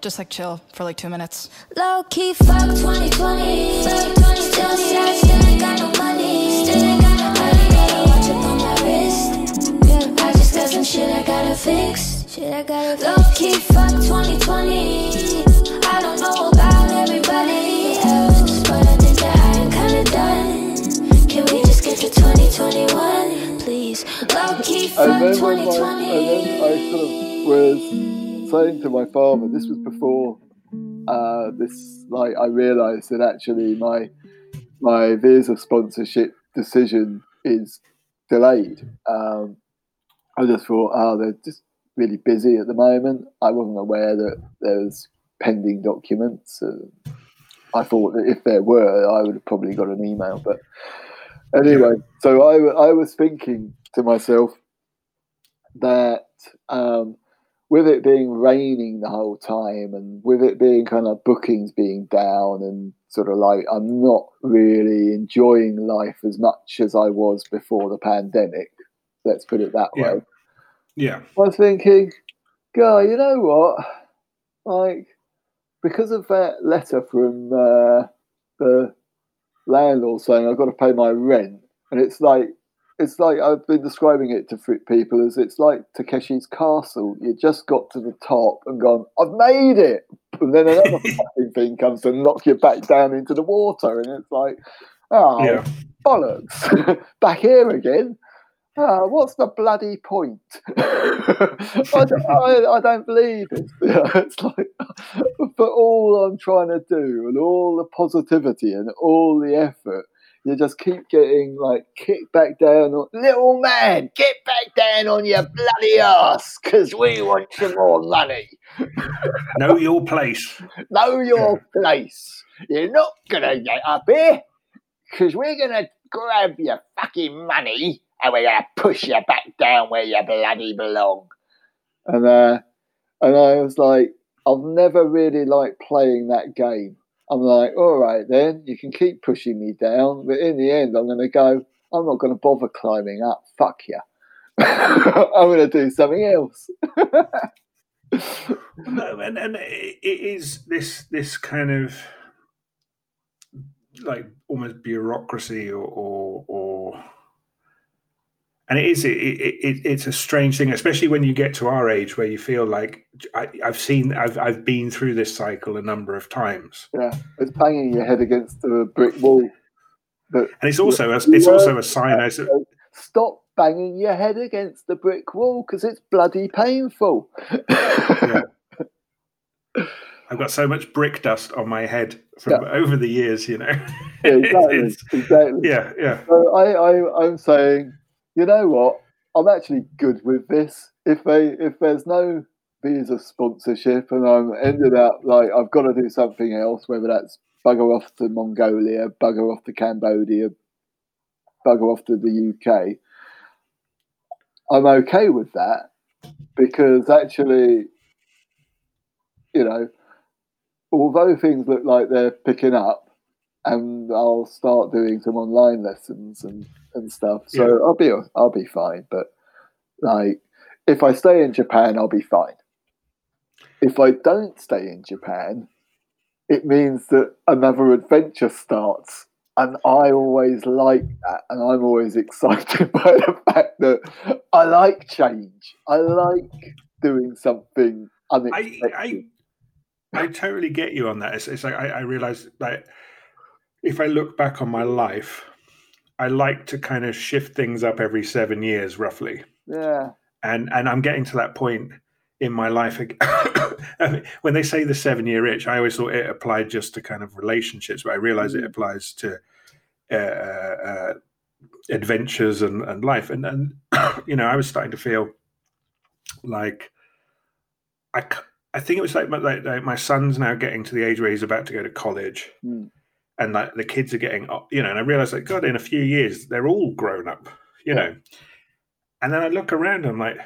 just like chill for like two minutes. Low key fuck 2020. Still sad, still ain't got no money. Still ain't got no money. Gotta watch up on my wrist. Yeah, I just got some shit I gotta fix. Shit I gotta fix. Low key fuck 2020. I don't know about everybody else, but I think that I am kinda done. Can we just get to 2021, please? Low key fuck And then, when my, 2020. and then I sort of was saying to my father, this was before uh, this, like, I realised that actually my my visa sponsorship decision is delayed. Um, I just thought, oh, they're just really busy at the moment. I wasn't aware that there was pending documents. I thought that if there were, I would have probably got an email. But anyway, so I, I was thinking to myself that um, with it being raining the whole time and with it being kind of bookings being down and sort of like I'm not really enjoying life as much as I was before the pandemic. Let's put it that Yeah. way. Yeah. I was thinking, guy, you know what? Like, because of that letter from uh, the landlord saying I've got to pay my rent, and it's like, it's like I've been describing it to people as it's like Takeshi's Castle. You just got to the top and gone, I've made it, and then another fucking thing comes and knocks you back down into the water, and it's like, oh Yeah. bollocks, back here again. Ah, what's the bloody point? I, don't, I, I don't believe it. it's like, for all I'm trying to do and all the positivity and all the effort, you just keep getting like kicked back down. On, Little man, get back down on your bloody ass because we want some more money. Know your place. Know your place. You're not gonna get up here because we're gonna grab your fucking money and we're gonna push you back down where you bloody belong. And uh, and I was like, I've never really liked playing that game. I'm like, all right, then you can keep pushing me down, but in the end, I'm gonna go. I'm not gonna bother climbing up. Fuck you. I'm gonna do something else. No, and and it it is this this kind of like almost bureaucracy or or, or and it is it, it, it it's a strange thing, especially when you get to our age where you feel like I, I've seen I've I've been through this cycle a number of times, Yeah, it's banging your head against the brick wall. But and it's also a, it's also a sign. I s- stop banging your head against the brick wall because it's bloody painful. Yeah. I've got so much brick dust on my head from over the years, you know. Yeah, exactly, exactly. yeah, yeah. So I, I, I'm saying, you know what? I'm actually good with this. If they, if there's no visa sponsorship, and I'm ended up like I've got to do something else, whether that's bugger off to Mongolia, bugger off to Cambodia, bugger off to the UK, I'm okay with that because actually, you know, although things look like they're picking up, and I'll start doing some online lessons and, and stuff. So Yeah. I'll be I'll be fine. But like, if I stay in Japan, I'll be fine. If I don't stay in Japan, it means that another adventure starts. And I always like that, and I'm always excited by the fact that I like change. I like doing something I, unexpected. I I totally get you on that. It's, it's like I, I realize that if I look back on my life, I like to kind of shift things up every seven years, roughly. yeah, And and I'm getting to that point in my life. ag- I mean, when they say the seven year itch, I always thought it applied just to kind of relationships, but I realize it applies to uh, uh, adventures and, and life. And and you know, I was starting to feel like I I think it was like my, like, like my son's now getting to the age where he's about to go to college, Hmm. And like the kids are getting you know. And I realized like, God, in a few years they're all grown up, you know. And then I look around, I'm like,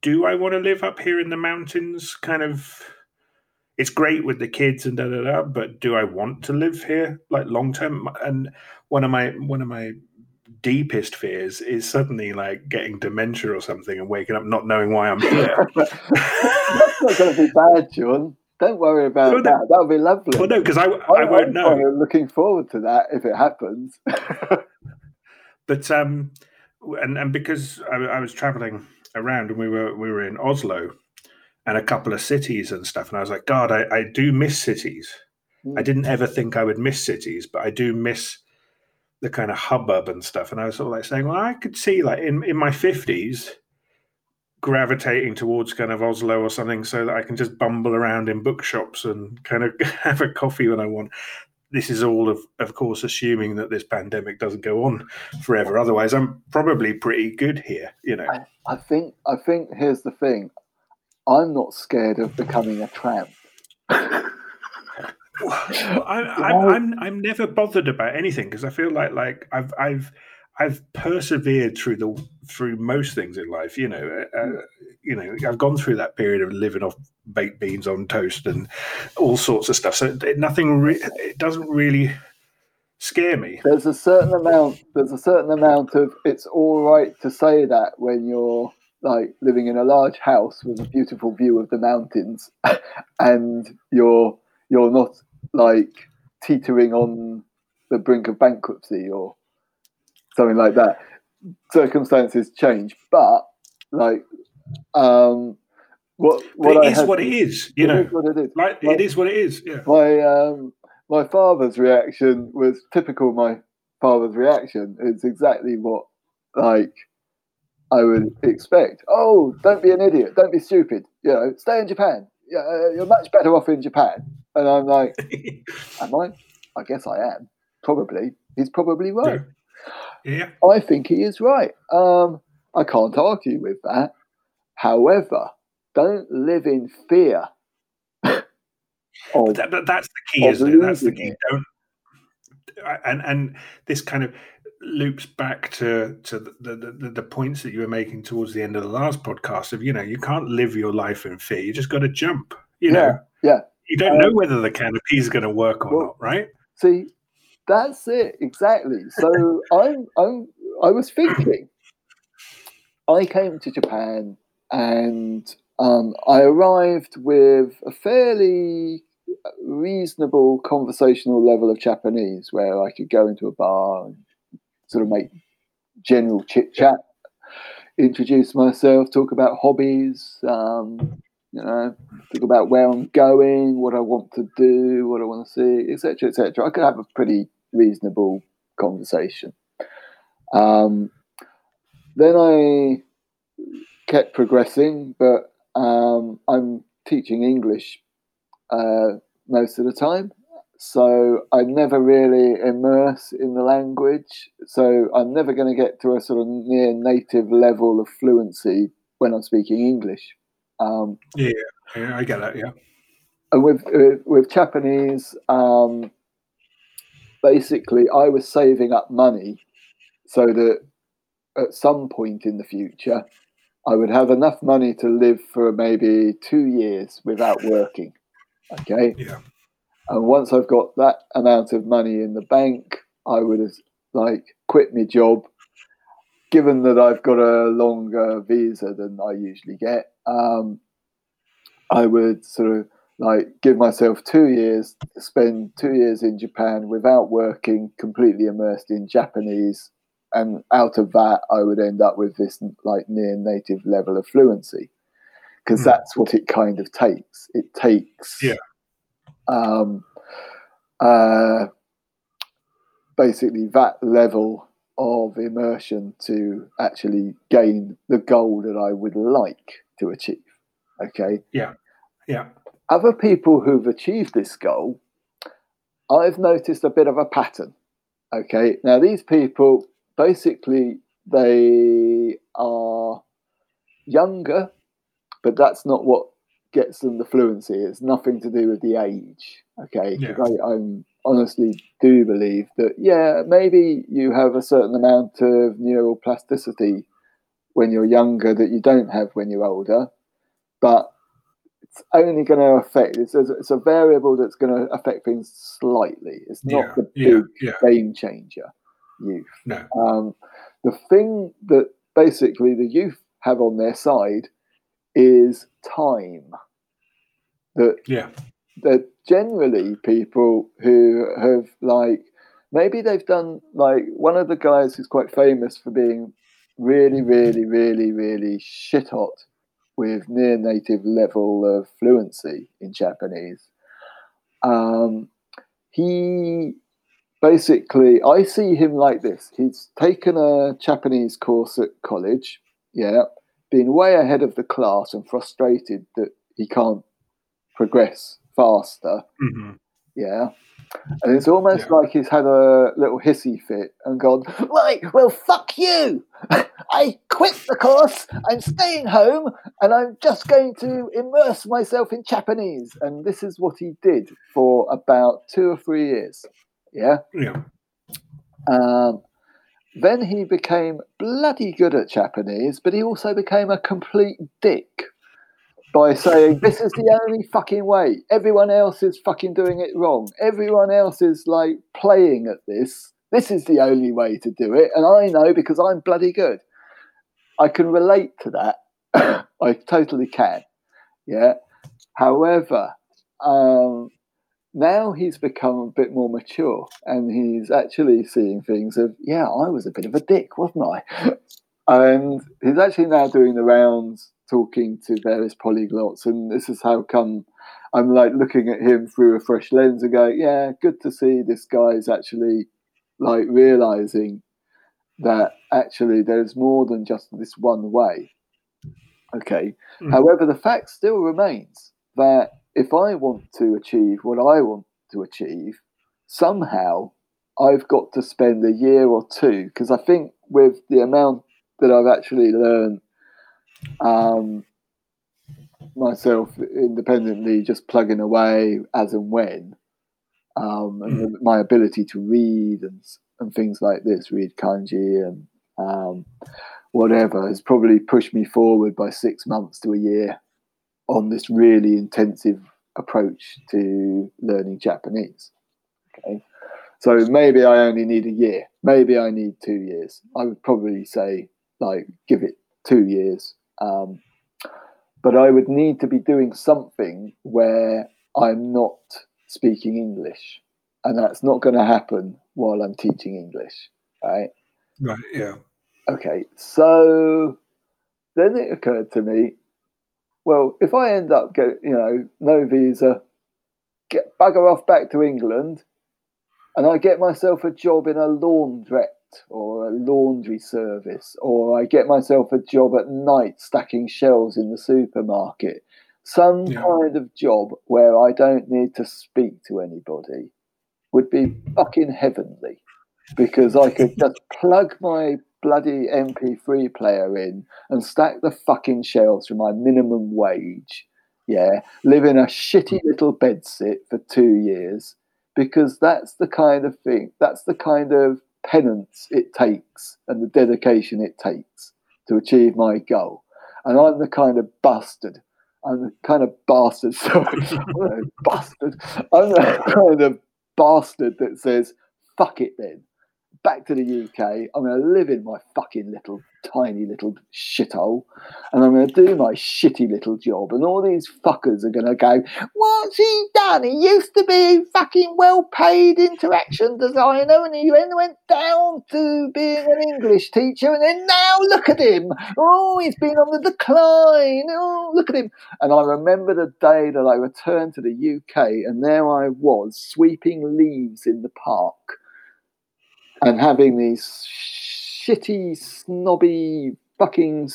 do I want to live up here in the mountains? Kind of. It's great with the kids and da da da, but do I want to live here like long term? And one of my one of my deepest fears is suddenly like getting dementia or something and waking up not knowing why I'm here. That's not going to be bad, John. Don't worry about Well, that. That would be lovely. Well, no, because I, I, I'm- won't I'm know. looking forward to that if it happens. But um, and and because I, I was traveling around and we were we were in Oslo and a couple of cities and stuff, and I was like, God, I, I do miss cities. I Mm. didn't ever think I would miss cities, but I do miss the kind of hubbub and stuff. And I was sort of like saying, well, I could see like in in my fifties gravitating towards kind of Oslo or something so that I can just bumble around in bookshops and kind of have a coffee when I want. This is all of of course assuming that this pandemic doesn't go on forever. Otherwise I'm probably pretty good here, you know. I think I think here's the thing. I'm not scared of becoming a tramp. Well, I, I'm, I'm I'm never bothered about anything because I feel like like I've I've I've persevered through the through most things in life. You know, uh, you know, I've gone through that period of living off baked beans on toast and all sorts of stuff. So nothing re- it doesn't really scare me. There's a certain amount. There's a certain amount of. It's all right to say that when you're like living in a large house with a beautiful view of the mountains, and you're you're not like teetering on the brink of bankruptcy or something like that. Circumstances change, but like um, what what it is had- what it is. You it know, is what it is. like it is what it is. Yeah. my um, my father's reaction was typical. My father's reaction is exactly what like I would expect. Oh, don't be an idiot. Don't be stupid. You know, stay in Japan. Yeah, uh, you're much better off in Japan. And I'm like, am I? I guess I am. Probably. He's probably right. Yeah. I think he is right. Um, I can't argue with that. However, don't live in fear. of, That, that- that's the key, isn't it? That's the key. it. Don't and and this kind of loops back to to the, the the the points that you were making towards the end of the last podcast of you know you can't live your life in fear. You just got to jump. You know, yeah, yeah. you don't Um, know whether the canopy is going to work or well, not, right? See, that's it exactly. So I'm, I'm, I was thinking. I came to Japan and um, I arrived with a fairly reasonable conversational level of Japanese, where I could go into a bar and sort of make general chit chat, introduce myself, talk about hobbies, um, you know, talk about where I'm going, what I want to do, what I want to see, etc., etc. I could have a pretty reasonable conversation. Um, then I kept progressing, but um, I'm teaching English uh, most of the time. So I never really immerse in the language. So I'm never going to get to a sort of near native level of fluency when I'm speaking English. Um, Yeah, I get that. Yeah, and with with, with Japanese, um, basically, I was saving up money so that at some point in the future, I would have enough money to live for maybe two years without working. Okay. Yeah. And once I've got that amount of money in the bank, I would have like quit my job. Given that I've got a longer visa than I usually get, um, I would sort of like give myself two years spend two years in Japan without working, completely immersed in Japanese, and out of that, I would end up with this like near native level of fluency, because Hmm. that's what it kind of takes. It takes, Yeah. um, uh, basically that level of immersion to actually gain the goal that I would like to achieve. Okay Yeah. yeah. Other people who've achieved this goal, I've noticed a bit of a pattern. Okay, now these people basically they are younger, but that's not what gets them the fluency. It's nothing to do with the age. Okay, 'Cause I, I'm honestly do believe that yeah, maybe you have a certain amount of neuroplasticity when you're younger that you don't have when you're older, but only going to affect it's a, it's a variable that's going to affect things slightly. It's not Yeah, the yeah, big yeah. game changer. Youth. No. Um, the thing that basically the youth have on their side is time. That Yeah. they're generally people who have like maybe they've done like one of the guys who's quite famous for being really, really, really, really shit hot with near native level of fluency in Japanese. Um, he basically, I see him like this. He's taken a Japanese course at college, yeah, been way ahead of the class and frustrated that he can't progress faster, hmm yeah. And it's almost Yeah. like he's had a little hissy fit and gone, right, well, fuck you. I quit the course. I'm staying home and I'm just going to immerse myself in Japanese. And this is what he did for about two or three years. Yeah. Yeah. Um, then he became bloody good at Japanese, but he also became a complete dick by saying, This is the only fucking way. Everyone else is fucking doing it wrong. Everyone else is like playing at this. This is the only way to do it. And I know because I'm bloody good. I can relate to that. I totally can. Yeah. However, um, now he's become a bit more mature and he's actually seeing things of, yeah, I was a bit of a dick, wasn't I? And he's actually now doing the rounds talking to various polyglots. And this is how come I'm like looking at him through a fresh lens and going, yeah, good to see this guy's actually like realizing that actually there's more than just this one way. Okay. Mhm. However, the fact still remains that if I want to achieve what I want to achieve, somehow I've got to spend a year or two because I think with the amount that I've actually learned um, myself independently, just plugging away as and when, um, and my ability to read and and things like this, read kanji and um, whatever, has probably pushed me forward by six months to a year on this really intensive approach to learning Japanese. Okay. So maybe I only need a year. Maybe I need two years. I would probably say, like, give it two years. Um, but I would need to be doing something where I'm not speaking English. And that's not going to happen while I'm teaching English. Right. Right. Yeah. Okay, so then it occurred to me, well, if I end up get you know no visa, get bugger off back to England, and I get myself a job in a laundrette or a laundry service, or I get myself a job at night stacking shelves in the supermarket, some Yeah. kind of job where I don't need to speak to anybody, would be fucking heavenly because I could just plug my bloody MP3 player in and stack the fucking shelves for my minimum wage. Yeah, live in a shitty little bedsit for two years because that's the kind of thing, that's the kind of penance it takes and the dedication it takes to achieve my goal. And I'm the kind of bastard. I'm the kind of bastard, sorry, bastard. I'm the kind of bastard that says, fuck it then back to the UK. I'm going to live in my fucking little tiny little shithole, and I'm going to do my shitty little job. And all these fuckers are going to go, "What's he done? He used to be a fucking well-paid interaction designer, and he then went down to being an English teacher, and then now look at him. Oh, he's been on the decline. Oh, look at him." And I remember the day that I returned to the UK, and there I was sweeping leaves in the park and having these shitty, snobby, fucking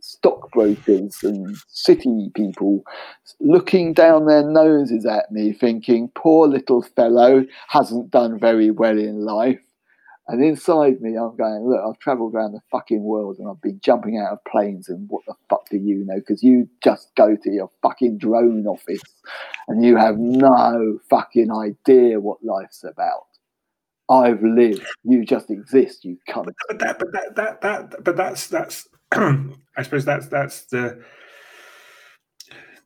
stockbrokers and city people looking down their noses at me, thinking, poor little fellow hasn't done very well in life. And inside me, I'm going, look, I've travelled around the fucking world and I've been jumping out of planes, and what the fuck do you know? Because you just go to your fucking drone office and you have no fucking idea what life's about. I've lived. You just exist. You cunt. But that, but that, that, that, but that's that's. I suppose that's that's the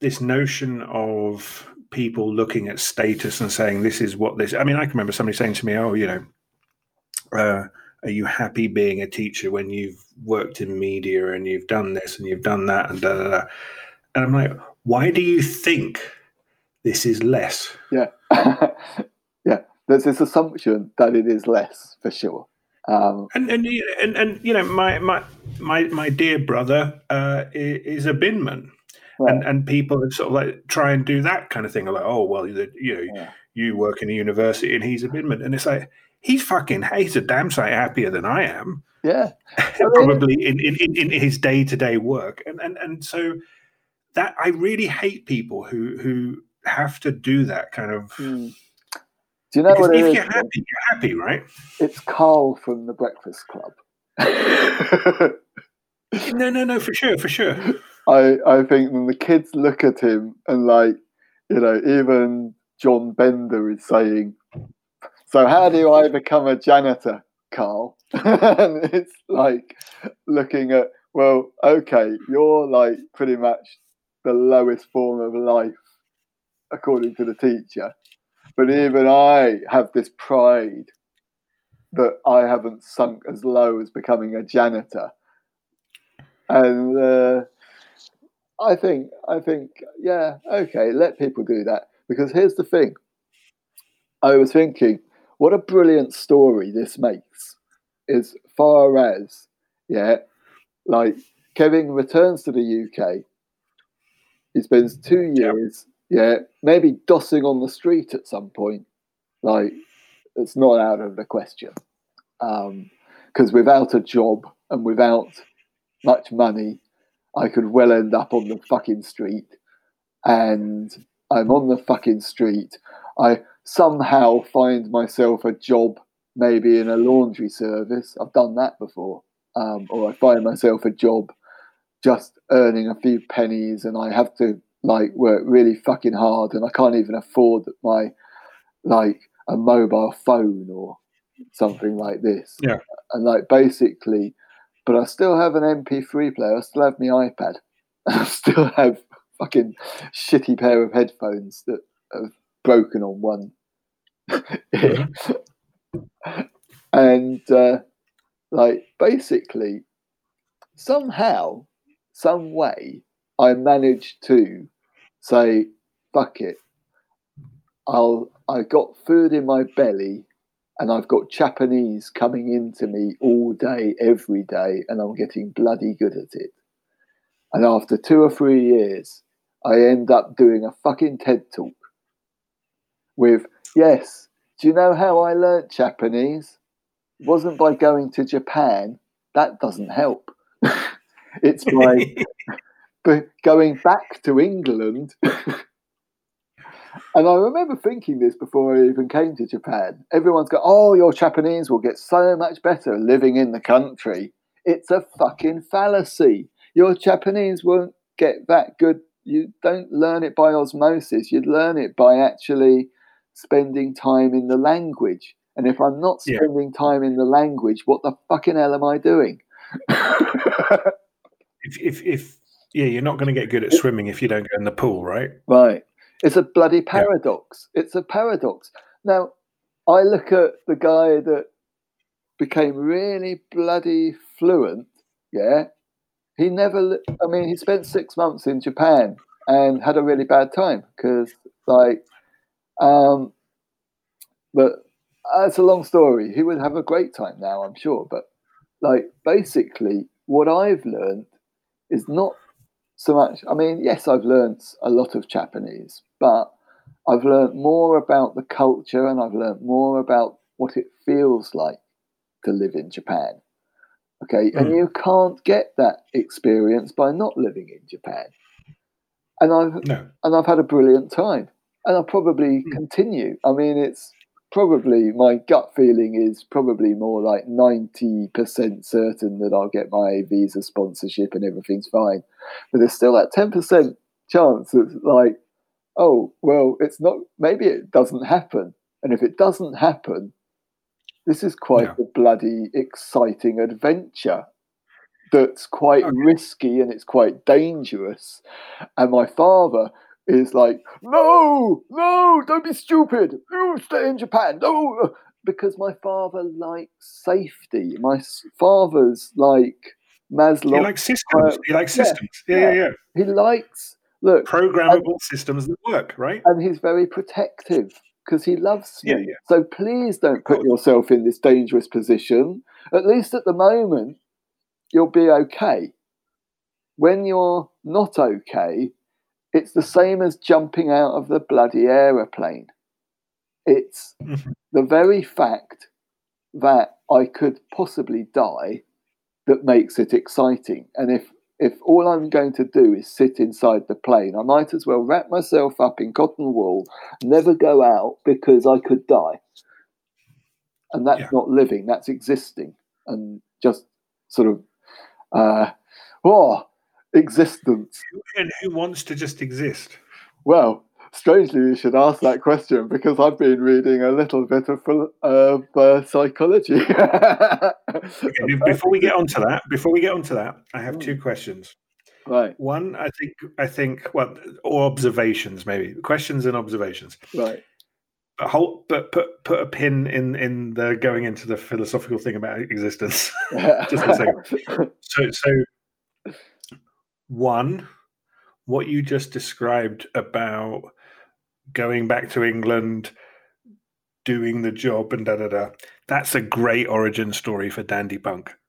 this notion of people looking at status and saying this is what this. I mean, I can remember somebody saying to me, "Oh, you know, uh, are you happy being a teacher when you've worked in media and you've done this and you've done that and da da da?" And I'm like, why do you think this is less. Yeah, yeah. There's this assumption that it is less for sure. Um, and, and and and you know, my my my my dear brother uh, is a binman, right. and and people sort of like try and do that kind of thing. Like, oh well, you know, yeah. you work in a university and he's a binman, and it's like he's fucking he's a damn sight happier than I am. Yeah, probably in, in, in, his day to day work, and and and so that I really hate people who who have to do that kind of. Mm. Do you know what if you're is, happy, you're happy, right? It's Carl from the Breakfast Club. no, no, no, for sure, for sure. I I think when the kids look at him and like, you know, even John Bender is saying, "So how do I become a janitor, Carl?" and it's like looking at, well, okay, you're like pretty much the lowest form of life according to the teacher. But even I have this pride that I haven't sunk as low as becoming a janitor. And uh, I think, I think, yeah, okay, let people do that. Because here's the thing I was thinking, what a brilliant story this makes, as far as, yeah, like Kevin returns to the UK. He spends two years yeah, maybe dossing on the street at some point. Like, it's not out of the question. Because um, without a job and without much money, I could well end up on the fucking street. And I'm on the fucking street. I somehow find myself a job, maybe in a laundry service. I've done that before. Um, or I find myself a job just earning a few pennies and I have to like work really fucking hard and I can't even afford my like a mobile phone or something like this. Yeah. And like basically, but I still have an MP3 player. I still have my iPad. I still have fucking shitty pair of headphones that have broken on one. Mm-hmm. and uh, like basically, somehow, some way, I managed to say, fuck it. I'll I've got food in my belly and I've got Japanese coming into me all day, every day, and I'm getting bloody good at it. And after two or three years, I end up doing a fucking TED talk with, yes, do you know how I learnt Japanese? It wasn't by going to Japan. That doesn't help. it's by but going back to England. and I remember thinking this before I even came to Japan. Everyone's got, oh, your Japanese will get so much better living in the country. It's a fucking fallacy. Your Japanese won't get that good. You don't learn it by osmosis. You learn it by actually spending time in the language. And if I'm not spending yeah. time in the language, what the fucking hell am I doing? if, if, if yeah, you're not going to get good at swimming if you don't go in the pool, right? Right. It's a bloody paradox. Yeah. It's a paradox. Now, I look at the guy that became really bloody fluent. Yeah. He never, I mean, he spent six months in Japan and had a really bad time because, like, um, but it's a long story. He would have a great time now, I'm sure. But, like, basically, what I've learned is not so much. I mean, yes, I've learnt a lot of Japanese, but I've learnt more about the culture and I've learnt more about what it feels like to live in Japan. Okay, mm. and you can't get that experience by not living in Japan. And I've no. and I've had a brilliant time, and I'll probably mm. continue. I mean, it's probably my gut feeling is probably more like 90% certain that I'll get my visa sponsorship and everything's fine. But there's still that 10% chance that's like, oh, well, it's not, maybe it doesn't happen. And if it doesn't happen, this is quite yeah. a bloody exciting adventure that's quite okay. risky and it's quite dangerous. And my father, is like, no, no, don't be stupid. You stay in Japan. No, because my father likes safety. My father's like Maslow. He likes systems. Uh, he likes systems. Yeah, yeah, yeah. He likes look, Programmable systems that work, right? and he's very protective because he loves me. Yeah, yeah. So please don't put yourself in this dangerous position. At least at the moment, you'll be okay. When you're not okay, it's the same as jumping out of the bloody aeroplane. It's Mhm. the very fact that I could possibly die that makes it exciting. And if if all I'm going to do is sit inside the plane, I might as well wrap myself up in cotton wool, never go out because I could die. And that's Yeah. not living, that's existing. And just sort of uh oh existence. And who wants to just exist? Well, strangely, you should ask that question because I've been reading a little bit of, of uh, psychology. Okay, before we get onto that, before we get onto that, I have Hmm. two questions. right, One, I think, I think, well, or observations, maybe questions and observations. right. But hold, but put put a pin in in the going into the philosophical thing about existence. Just a second. So, so one, what you just described about going back to England, doing the job, and da da da. That's a great origin story for Dandy Punk.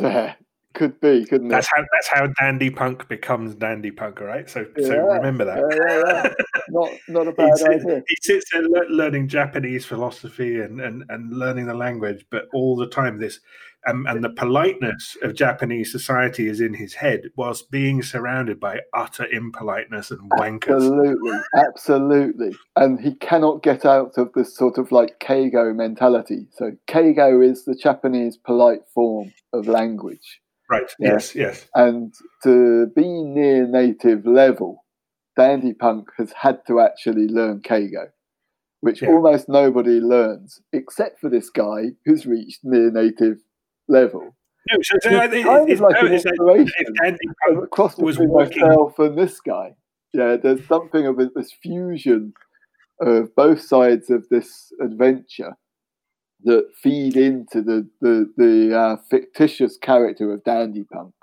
Yeah, Could be, couldn't it? That's how that's how Dandy Punk becomes Dandy Punk, all right? So so remember that. yeah, yeah, yeah. Not not a he, bad sits, idea. he sits there learning Japanese philosophy and, and, and learning the language, but all the time this um, and the politeness of Japanese society is in his head, whilst being surrounded by utter impoliteness and wankers. Absolutely, absolutely. And he cannot get out of this sort of like Keigo mentality. So Keigo is the Japanese polite form of language. Right? Yeah. Yes, yes. And to be near native level, Dandy Punk has had to actually learn Keigo, which Yeah. almost nobody learns, except for this guy who's reached near native level. No, so, so It's kind of like no, an like inspiration. a cross was between working- myself and this guy. Yeah, there's something of a, this fusion of both sides of this adventure that feed into the the, the uh, fictitious character of Dandy Punk.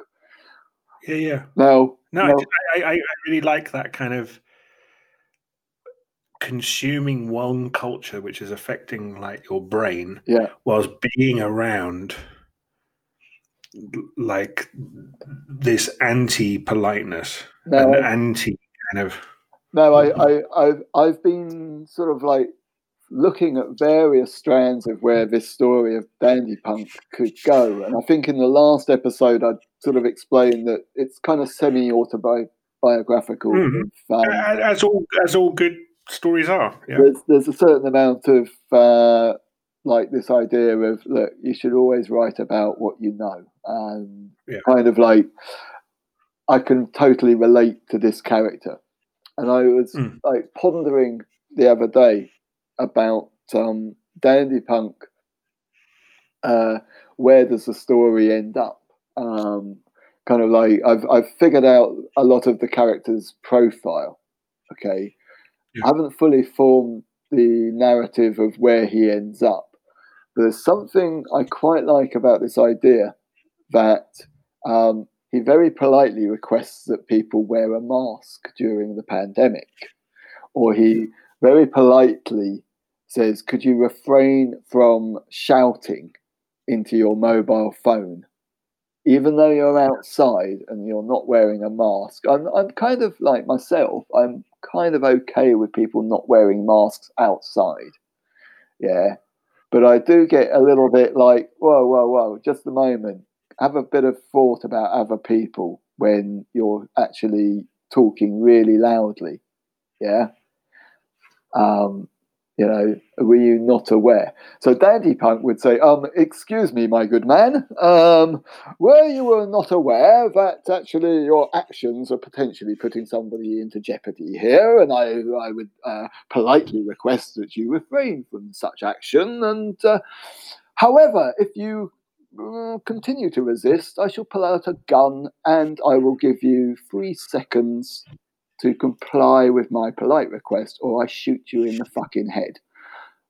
yeah, yeah. Now, No, now- I, I, I really like that kind of consuming one culture which is affecting like your brain yeah, whilst being around like this anti politeness now, and anti kind of No, I, I, I've I've been sort of like looking at various strands of where this story of Dandy Punk could go, and I think in the last episode I sort of explained that it's kind of semi autobiographical. Mhm. um, as all as all good stories are yeah there's there's a certain amount of uh, like this idea of look, you should always write about what you know, and Yeah. kind of like I can totally relate to this character, and I was Mm. like pondering the other day about um, Dandy Punk. Uh, where does the story end up? Um, kind of like I've I've figured out a lot of the character's profile. Okay, Yeah. I haven't fully formed the narrative of where he ends up. There's something I quite like about this idea that um, he very politely requests that people wear a mask during the pandemic, or he very politely says, "Could you refrain from shouting into your mobile phone?" Even though you're outside and you're not wearing a mask, I'm, I'm kind of like myself. I'm kind of okay with people not wearing masks outside. Yeah. But I do get a little bit like, whoa, whoa, whoa, just a moment. Have a bit of thought about other people when you're actually talking really loudly. Yeah. Um, you know, were you not aware? So Dandy Punk would say, um, excuse me, my good man, um, were you not aware that actually your actions are potentially putting somebody into jeopardy here? And I, I would uh, politely request that you refrain from such action. And uh, however, if you Mm, continue to resist, I shall pull out a gun and I will give you three seconds to comply with my polite request, or I shoot you in the fucking head.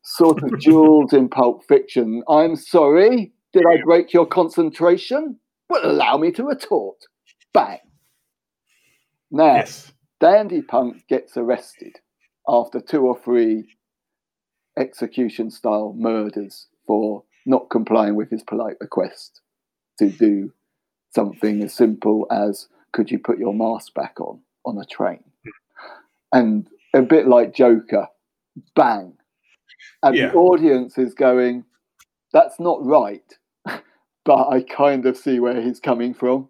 Sort of Jules in Pulp Fiction. I'm sorry. Did I break your concentration? Well, allow me to retort. Bang. Now, yes Dandy Punk gets arrested after two or three execution style murders for not complying with his polite request to do something as simple as could you put your mask back on on a train? And a bit like Joker, bang. And Yeah. the audience is going, that's not right, but I kind of see where he's coming from.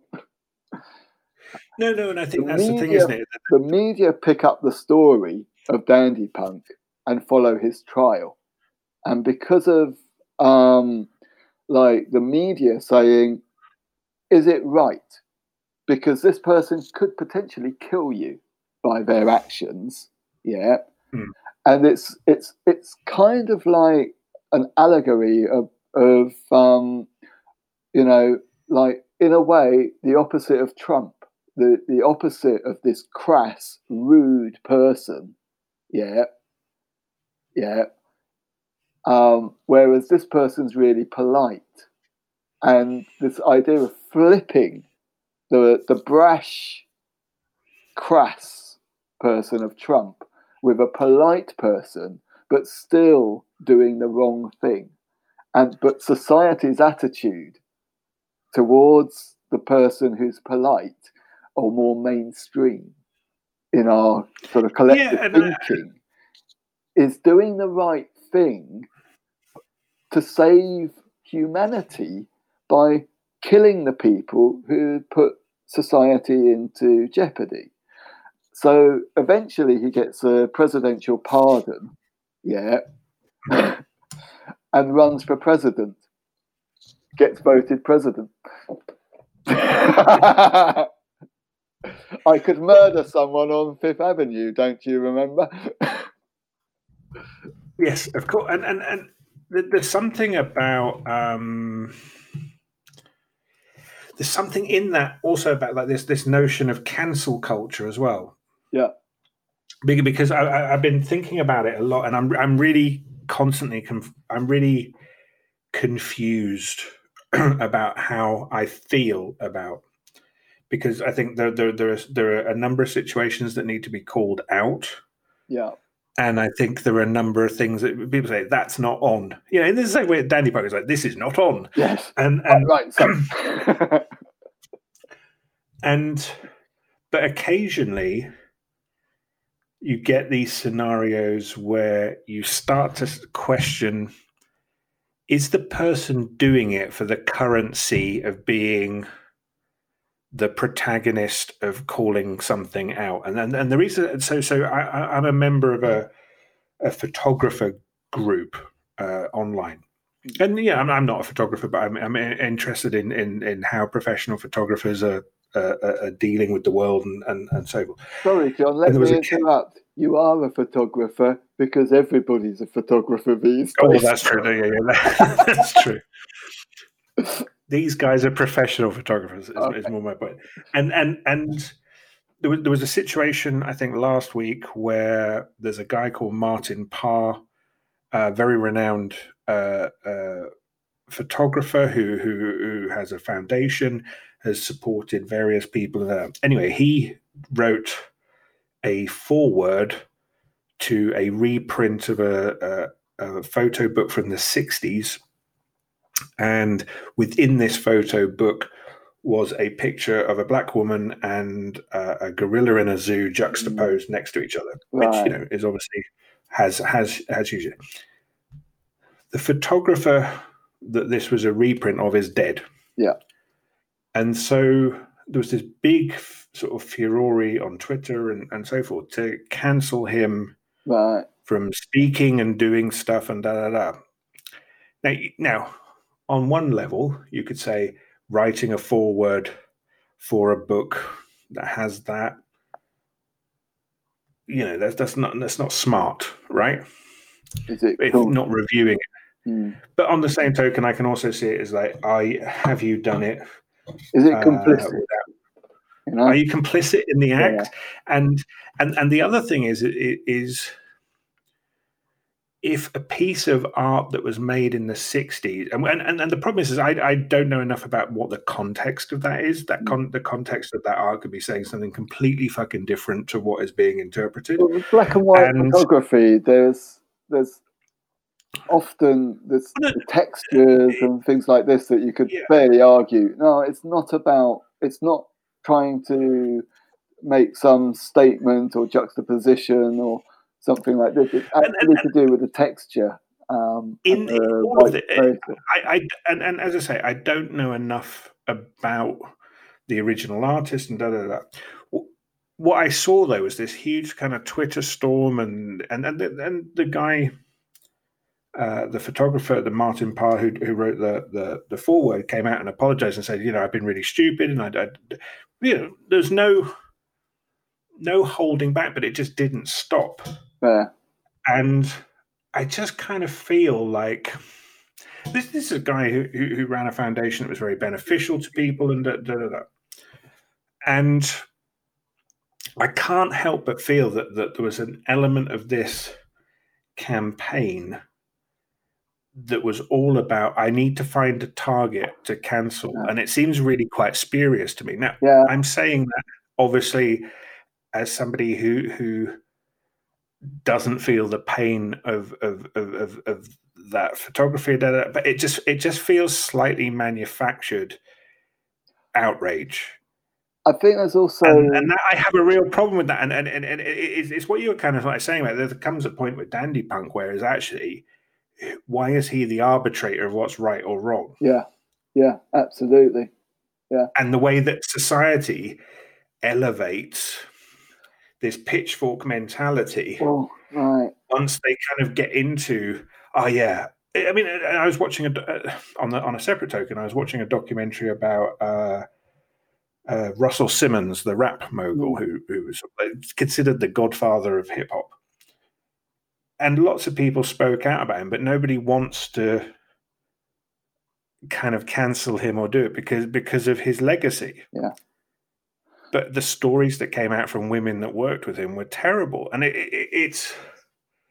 No, no, and I think The that's the thing, isn't it? The media pick up the story of Dandy Punk and follow his trial. And because of um, like the media saying, is it right? Because this person could potentially kill you by their actions. Yeah. Hmm. And it's it's it's kind of like an allegory of of um, you know, like in a way, the opposite of Trump, the the opposite of this crass, rude person. Yeah, yeah. Um, whereas this person's really polite, and this idea of flipping the the brash, crass person of Trump with a polite person, but still doing the wrong thing, and but society's attitude towards the person who's polite or more mainstream in our sort of collective Yeah, thinking is doing the right thing to save humanity by killing the people who put society into jeopardy. So eventually he gets a presidential pardon, yeah, and runs for president gets voted president. I could murder someone on Fifth Avenue, don't you remember? Yes, of course, and and and there's something about um, there's something in that also about like this this notion of cancel culture as well. yeah, because I, I, I've been thinking about it a lot, and I'm I'm really constantly conf- I'm really confused about how I feel about because I think there there there are, there are a number of situations that need to be called out. Yeah, and I think there are a number of things that people say that's not on. You know, in the same way, Dandy is like this is not on, yes. and oh, and right, so and but occasionally you get these scenarios where you start to question: is the person doing it for the currency of being the protagonist of calling something out? And and, and the reason, so so I, I'm a member of a a photographer group uh, online. And yeah, I'm, I'm not a photographer, but I'm, I'm interested in, in, in how professional photographers are, uh, are dealing with the world and, and, and so forth. sorry, John. Let And there was me interrupt. You are a photographer because everybody's a photographer these days. Oh, days. that's true. Yeah, yeah, that's true. These guys are professional photographers. Is, is more my point. And and and there was there was a situation I think last week where there's a guy called Martin Parr, a very renowned uh, uh, photographer who, who who has a foundation, has supported various people. Uh, anyway, he wrote a foreword to a reprint of a, a, a photo book from the 60s. And within this photo book was a picture of a black woman and uh, a gorilla in a zoo juxtaposed next to each other, which you know is obviously has has has usually. The photographer that this was a reprint of is dead. Yeah. And so there was this big sort of furore on Twitter and, and so forth to cancel him Right. from speaking and doing stuff and da da da. Now, now, on one level, you could say writing a foreword for a book that has that. You know, that's that's not that's not smart, right? Is it If not reviewing it. Hmm. But on the same token, I can also see it as like, I have you done it? Is it uh, complicit? without- you know? are you complicit in the Yeah. act? And and and the other thing is it is if a piece of art that was made in the 60s and and, and the problem is, is I, I don't know enough about what the context of that is. That mm. con, the context of that art could be saying something completely fucking different to what is being interpreted. Well, with black and white And- photography. There's there's often there's No, the textures and things like this that you could Yeah. fairly argue. No it's not about it's not trying to make some statement or juxtaposition or something like this it's And- actually to do with the texture um In- and the all of white it. I, I and, and as I say, I don't know enough about the original artist and da da da. What I saw though was this huge kind of Twitter storm, and and and the, and the guy, uh, the photographer, the Martin Parr, who who wrote the the the foreword, came out and apologized and said, you know, I've been really stupid, and I, I you know, there's no no holding back, but it just didn't stop yeah and I just kind of feel like this, this is a guy who, who, who ran a foundation that was very beneficial to people and da, da, da, da. and I can't help but feel that, that there was an element of this campaign that was all about I need to find a target to cancel, Yeah. and it seems really quite spurious to me. Now, yeah I'm saying that obviously as somebody who who doesn't feel the pain of of of, of, of that photography, da, da, but it just it just feels slightly manufactured outrage, i think there's also and, and that, I have a real problem with that. And and, and, and it- it's, it's what you were kind of like saying about. There comes a point with Dandy Punk where is actually why is he the arbitrator of what's right or wrong? yeah yeah absolutely yeah. and the way that society elevates this pitchfork mentality oh right once they kind of get into oh yeah i mean I I was watching a uh, on the on a separate token i was watching a documentary about uh uh, Russell Simmons, the rap mogul, who, who was considered the godfather of hip hop, and lots of people spoke out about him, but nobody wants to kind of cancel him or do it because because of his legacy. Yeah. But the stories that came out from women that worked with him were terrible, and it, it, it's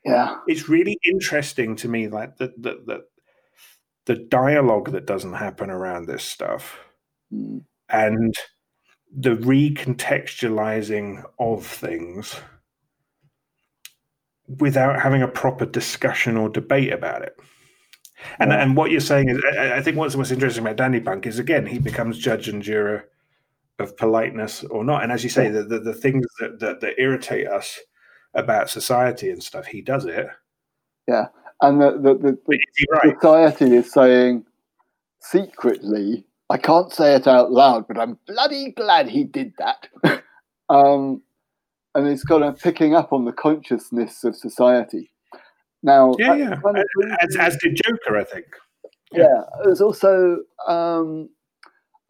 yeah it's really interesting to me, like the the the, the dialogue that doesn't happen around this stuff, Mm. and the recontextualizing of things without having a proper discussion or debate about it. And Yeah. and what you're saying is, I, I think what's what's interesting about Dandy Punk is again he becomes judge and juror of politeness or not. And as you say, the, the the things that, that that irritate us about society and stuff, he does it. Yeah. And the the, the, right? society is saying secretly, I can't say it out loud, but I'm bloody glad he did that. um, and it's kind of picking up on the consciousness of society. Now, Yeah, yeah. As, as did Joker, I think. yeah, there's also um,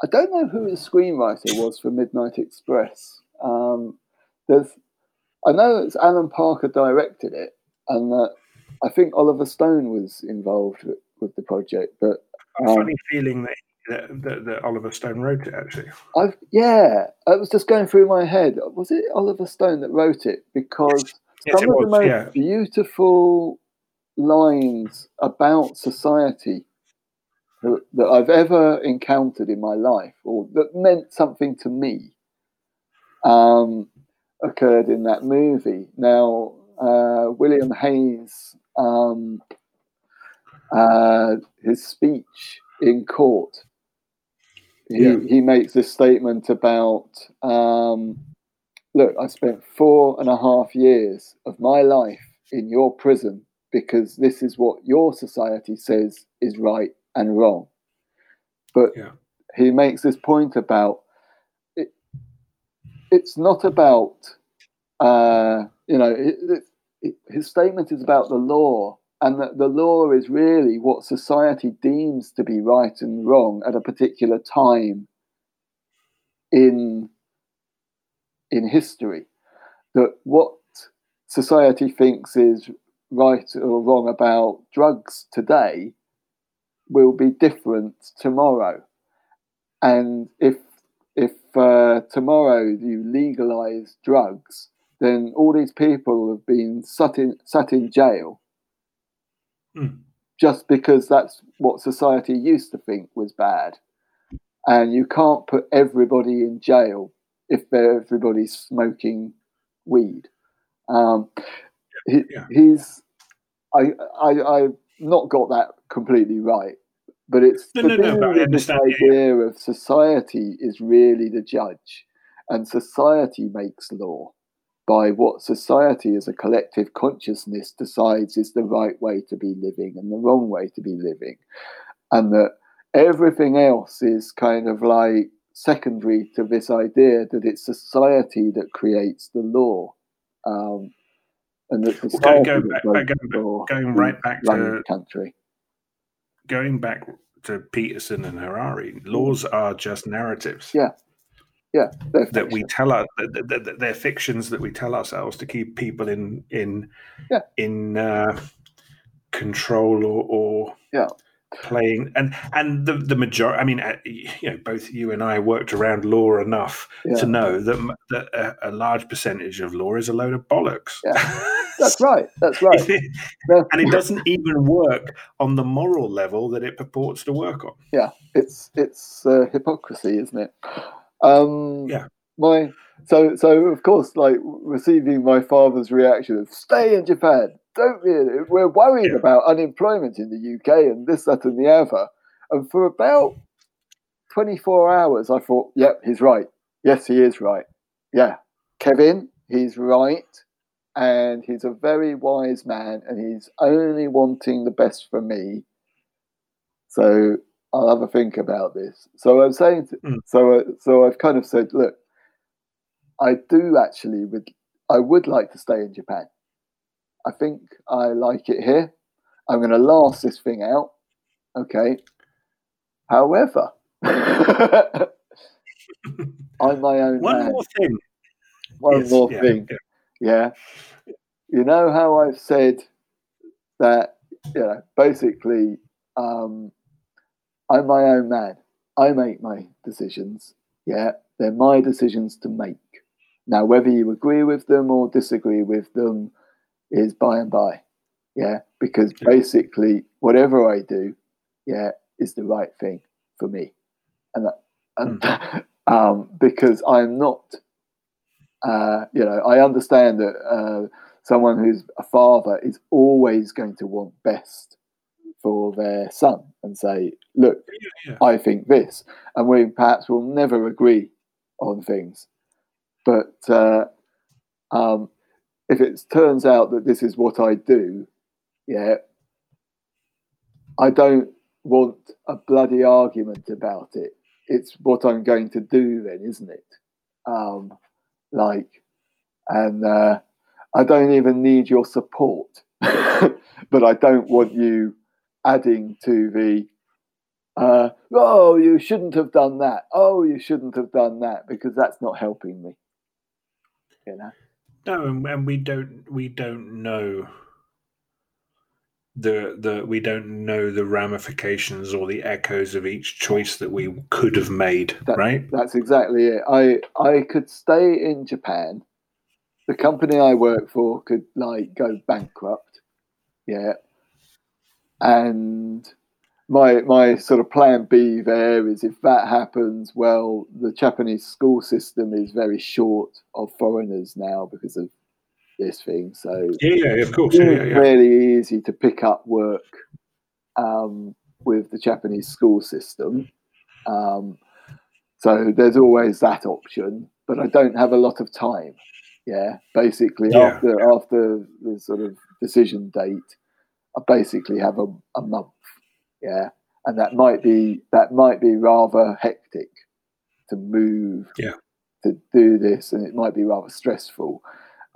I don't know who the screenwriter was for Midnight Express. Um, there's I know it's Alan Parker directed it, and that I think Oliver Stone was involved with, with the project. But Um, funny feeling that, that, that, that Oliver Stone wrote it, actually. I've yeah, it was just going through my head. Was it Oliver Stone that wrote it? Because Yes, some it of was, the most yeah. beautiful lines about society that, that I've ever encountered in my life, or that meant something to me, um, occurred in that movie. Now, uh, William Hayes, um, uh, his speech in court, he, Yeah. he makes this statement about um, look, I spent four and a half years of my life in your prison because this is what your society says is right and wrong. But Yeah. he makes this point about it, it's not about, uh, you know, it, it, it, his statement is about the law, and that the law is really what society deems to be right and wrong at a particular time in in history that what society thinks is right or wrong about drugs today will be different tomorrow and if if uh, tomorrow you legalize drugs then all these people have been sat in sat in jail Mm. just because that's what society used to think was bad. And you can't put everybody in jail if everybody's smoking weed. Um, he, Yeah. He's, I, I, I've not got that completely right, but it's No, to no, no, this yeah, idea of society is really the judge, and society makes law by what society as a collective consciousness decides is the right way to be living and the wrong way to be living. And that everything else is kind of like secondary to this idea that it's society that creates the law. Um, and that Well, society go- go back- breaks going the back- going right back to- the country. Going back to Peterson and Harari, laws are just narratives. Yeah. Yeah, that we tell our that, that, that they're fictions that we tell ourselves to keep people in in Yeah. in uh, control or, or Yeah. playing and and the the majority i mean uh, you know both you and i worked around law enough Yeah. to know that, that a, a large percentage of law is a load of bollocks That's right. That's right. And it doesn't even work on the moral level that it purports to work on yeah it's it's uh, hypocrisy isn't it um Yeah. my so so of course like receiving my father's reaction of stay in japan don't really we're worried Yeah. about unemployment in the uk and this that and the other and for about 24 hours i thought yep he's right yes he is right yeah kevin he's right and he's a very wise man and he's only wanting the best for me so I'll have a think about this. So I'm saying, to, Mm. so uh, so I've kind of said, look, I do actually would I would like to stay in Japan. I think I like it here. I'm going to last this thing out. Okay. However, I'm my own one man. more thing One Yes, more yeah, thing. yeah. Yeah. You know how I've said that, you know, basically, um, I'm my own man. I make my decisions. Yeah. They're my decisions to make. Now, whether you agree with them or disagree with them is by and by. Yeah. Because basically, whatever I do, yeah, is the right thing for me. And, that, and um, because I'm not uh, you know, I understand that uh, someone who's a father is always going to want best for their son and say, look, yeah. I think this. And we perhaps will never agree on things. But uh, um, if it turns out that this is what I do, yeah, I don't want a bloody argument about it. It's what I'm going to do then, isn't it? Um, like, and uh, I don't even need your support, but I don't want you adding to the, uh, oh, you shouldn't have done that. Oh, you shouldn't have done that because that's not helping me. You know? No, and, we don't we don't know the the we don't know the ramifications or the echoes of each choice that we could have made, That- right? That's exactly it. I I could stay in Japan. The company I work for could like go bankrupt. Yeah. And my my sort of plan B there is if that happens, well, the Japanese school system is very short of foreigners now because of this thing. So Yeah, yeah, of course. Yeah, yeah, it's really easy to pick up work um, with the Japanese school system. Um, so there's always that option, but I don't have a lot of time. Yeah, basically after after the sort of decision date, I basically have a, a month. Yeah, and that might be that might be rather hectic to move. Yeah. To do this, and it might be rather stressful.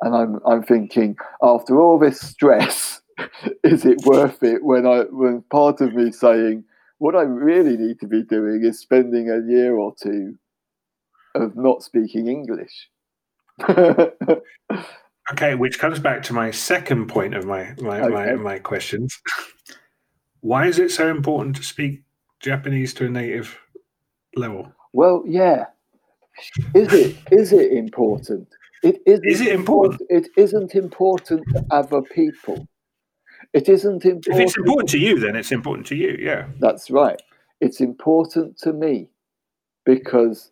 And I'm I'm thinking after all this stress, is it worth it? When I when part of me saying what I really need to be doing is spending a year or two of not speaking English. Okay, which comes back to my second point of my my, my, my questions. Why is it so important to speak Japanese to a native level? well, yeah. Is it is it important? It isn't Is it important? It isn't important to other people. It isn't important. If it's important to you, then it's important to you. Yeah. That's right. It's important to me because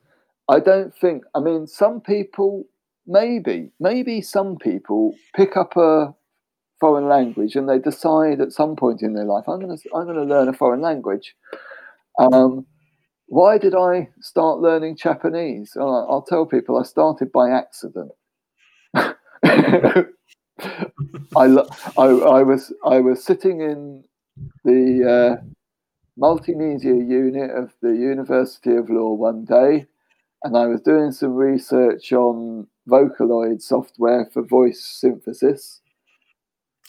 I don't think, I mean, some people, maybe, maybe some people pick up a foreign language and they decide at some point in their life, I'm going to, I'm going to learn a foreign language. Um, why did I start learning Japanese? I'll, I'll tell people I started by accident. I, I, I, was I was sitting in the uh, multimedia unit of the University of Law one day, and I was doing some research on Vocaloid software for voice synthesis,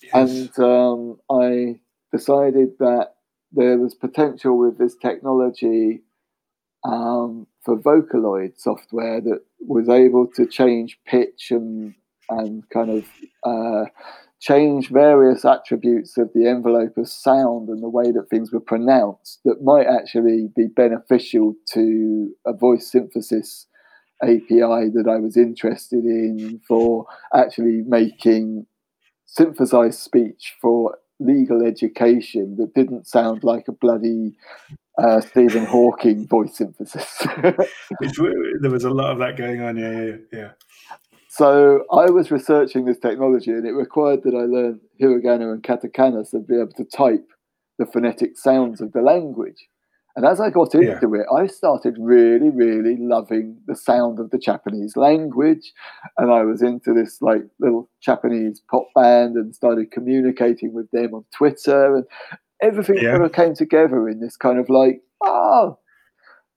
yes. and um, I decided that there was potential with this technology for Vocaloid software that was able to change pitch and and kind of uh, change various attributes of the envelope of sound and the way that things were pronounced that might actually be beneficial to a voice synthesis API that I was interested in for actually making synthesized speech for legal education that didn't sound like a bloody uh, Stephen Hawking voice synthesis. there was a lot of that going on. Yeah, yeah, yeah. So I was researching this technology, and it required that I learn hiragana and katakana to be able to type the phonetic sounds of the language. And as I got into yeah. it, I started really, really loving the sound of the Japanese language. And I was into this like little Japanese pop band and started communicating with them on Twitter. And everything yeah. kind of came together in this kind of like, oh,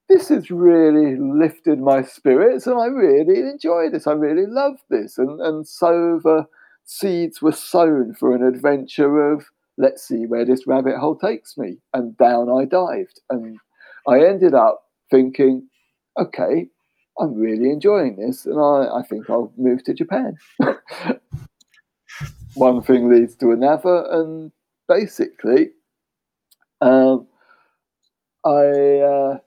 this has really lifted my spirits and I really enjoy this. I really love this. And, and so the seeds were sown for an adventure of let's see where this rabbit hole takes me. And down I dived. And I ended up thinking, okay, I'm really enjoying this. And I, I think I'll move to Japan. One thing leads to another. And basically, um, I. Uh,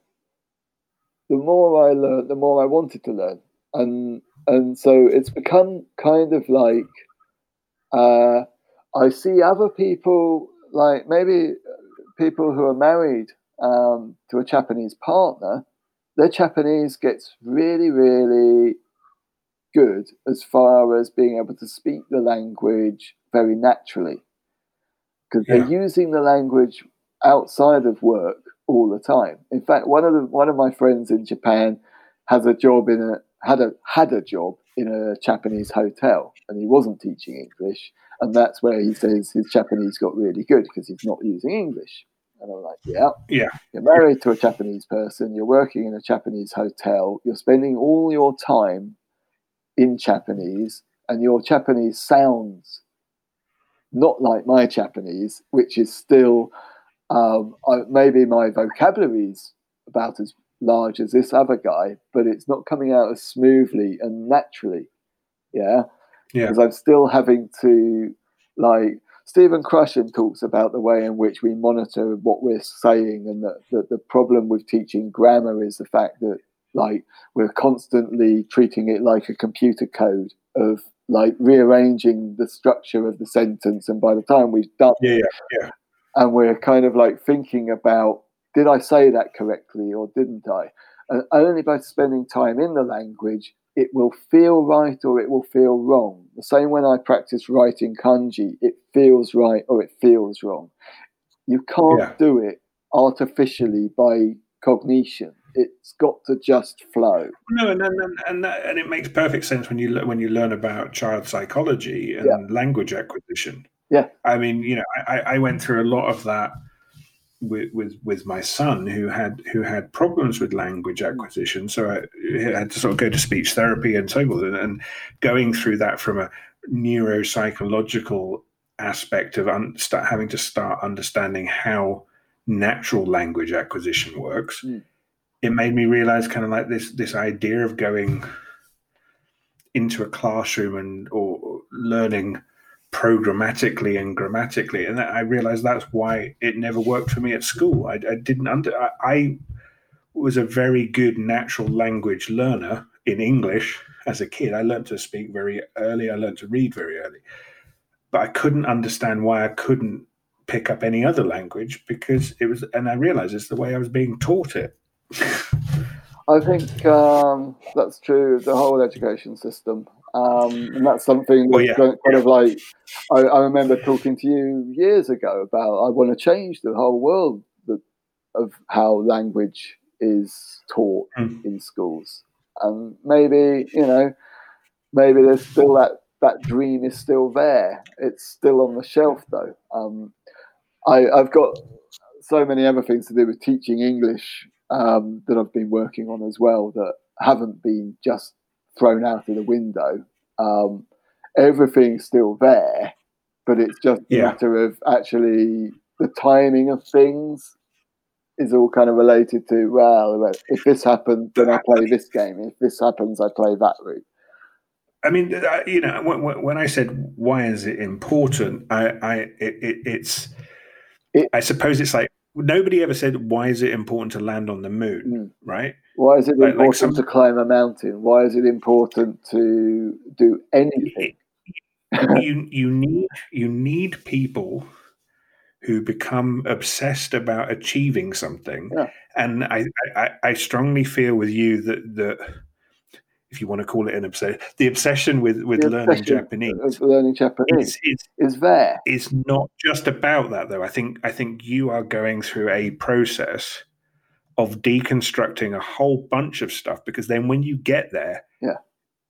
the more I learned, the more I wanted to learn, and and so it's become kind of like uh, I see other people, like maybe people who are married um, to a Japanese partner, their Japanese gets really, really good as far as being able to speak the language very naturally because yeah. they're using the language outside of work all the time. In fact, one of the, one of my friends in Japan has a job in a had a had a job in a Japanese hotel, and he wasn't teaching English, and that's where he says his Japanese got really good because he's not using English. And I'm like, yeah, yeah. You're married to a Japanese person. You're working in a Japanese hotel. You're spending all your time in Japanese, and your Japanese sounds not like my Japanese, which is still um, I, maybe my vocabulary is about as large as this other guy, but it's not coming out as smoothly and naturally. Yeah. Yeah. Because I'm still having to, like, Stephen Krashen talks about the way in which we monitor what we're saying, and that, that the problem with teaching grammar is the fact that, like, we're constantly treating it like a computer code of like rearranging the structure of the sentence, and by the time we've done, yeah, yeah, yeah and we're kind of like thinking about did I say that correctly or didn't I? And only by spending time in the language, it will feel right or it will feel wrong. The same when I practice writing kanji, it feels right or it feels wrong. You can't yeah. do it artificially by cognition. It's got to just flow. No, and and, and, that, and it makes perfect sense when you when you learn about child psychology and yeah. language acquisition. Yeah. I mean, you know, I, I went through a lot of that with, with with my son who had who had problems with language acquisition. So I had to sort of go to speech therapy and so forth, and, and going through that from a neuropsychological aspect of un- start, having to start understanding how natural language acquisition works. Mm. It made me realize kind of like this this idea of going into a classroom and or learning programmatically and grammatically and i realized that's why it never worked for me at school i, I didn't under I, I, was a very good natural language learner in english as a kid i learned to speak very early i learned to read very early but I couldn't understand why I couldn't pick up any other language because it was, and I realized it's the way I was being taught it. I think um, that's true of the whole education system. Um, and that's something Well, that's yeah, kind of like I, I remember talking to you years ago about I want to change the whole world that, of how language is taught Mm. in schools. And maybe, you know, maybe there's still that, that dream is still there. It's still on the shelf though. Um, I, I've got so many other things to do with teaching English um, that I've been working on as well that haven't been just thrown out of the window. Um, everything's still there, but it's just a matter of actually the timing of things is all kind of related to well, if this happens, then I play this game. If this happens, I play that route. I mean, you know, when I said why is it important, I, I it, it, it's, It- I suppose it's like nobody ever said why is it important to land on the moon, Mm. right? Why is it Like- like important some- to climb a mountain? Why is it important to do anything? you you need you need people who become obsessed about achieving something, Yeah. and I, I I strongly feel with you that that if you want to call it an obsession, the obsession with with The learning Japanese. learning Japanese It's, it's is there. it's not just about that though. I think I think you are going through a process of deconstructing a whole bunch of stuff because then when you get there, Yeah.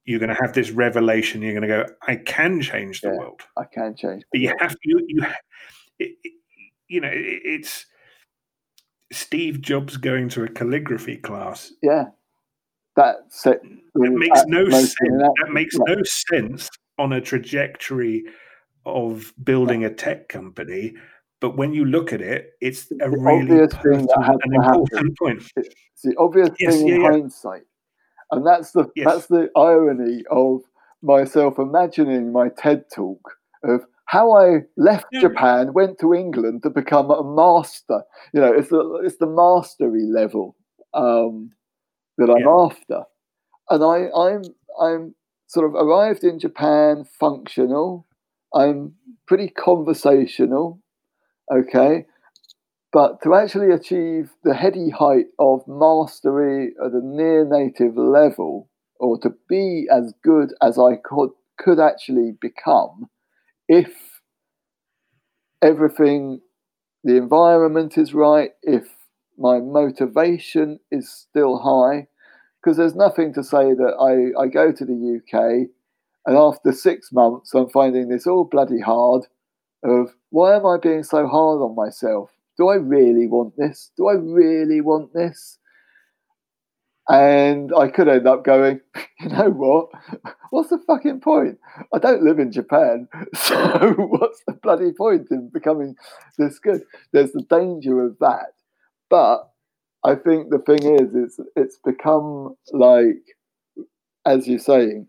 you're going to have this revelation. You're going to go, I can change the Yeah. world, I can change. but you have you you it, you know it, it's Steve Jobs going to a calligraphy class. Yeah, that set. It makes no sense. in That makes Yeah. no sense on a trajectory of building a tech company. But when you look at it, it's a the really obvious thing that had to happen. point. It's the obvious Yes, thing in yeah, yeah. hindsight, and that's the Yes. that's the irony of myself imagining my TED talk of how I left Yeah. Japan, went to England to become a master. You know, it's the it's the mastery level um, that I'm Yeah. after, and I I'm I'm sort of arrived in Japan functional. I'm pretty conversational, okay, but to actually achieve the heady height of mastery at a near native level, or to be as good as I could could actually become, if everything, the environment is right, if my motivation is still high, because there's nothing to say that I, I go to the UK and after six months I'm finding this all bloody hard of why am I being so hard on myself? Do I really want this? Do I really want this? And I could end up going, you know what? What's the fucking point? I don't live in Japan, so what's the bloody point in becoming this good? There's the danger of that. But I think the thing is, it's it's become like, as you're saying,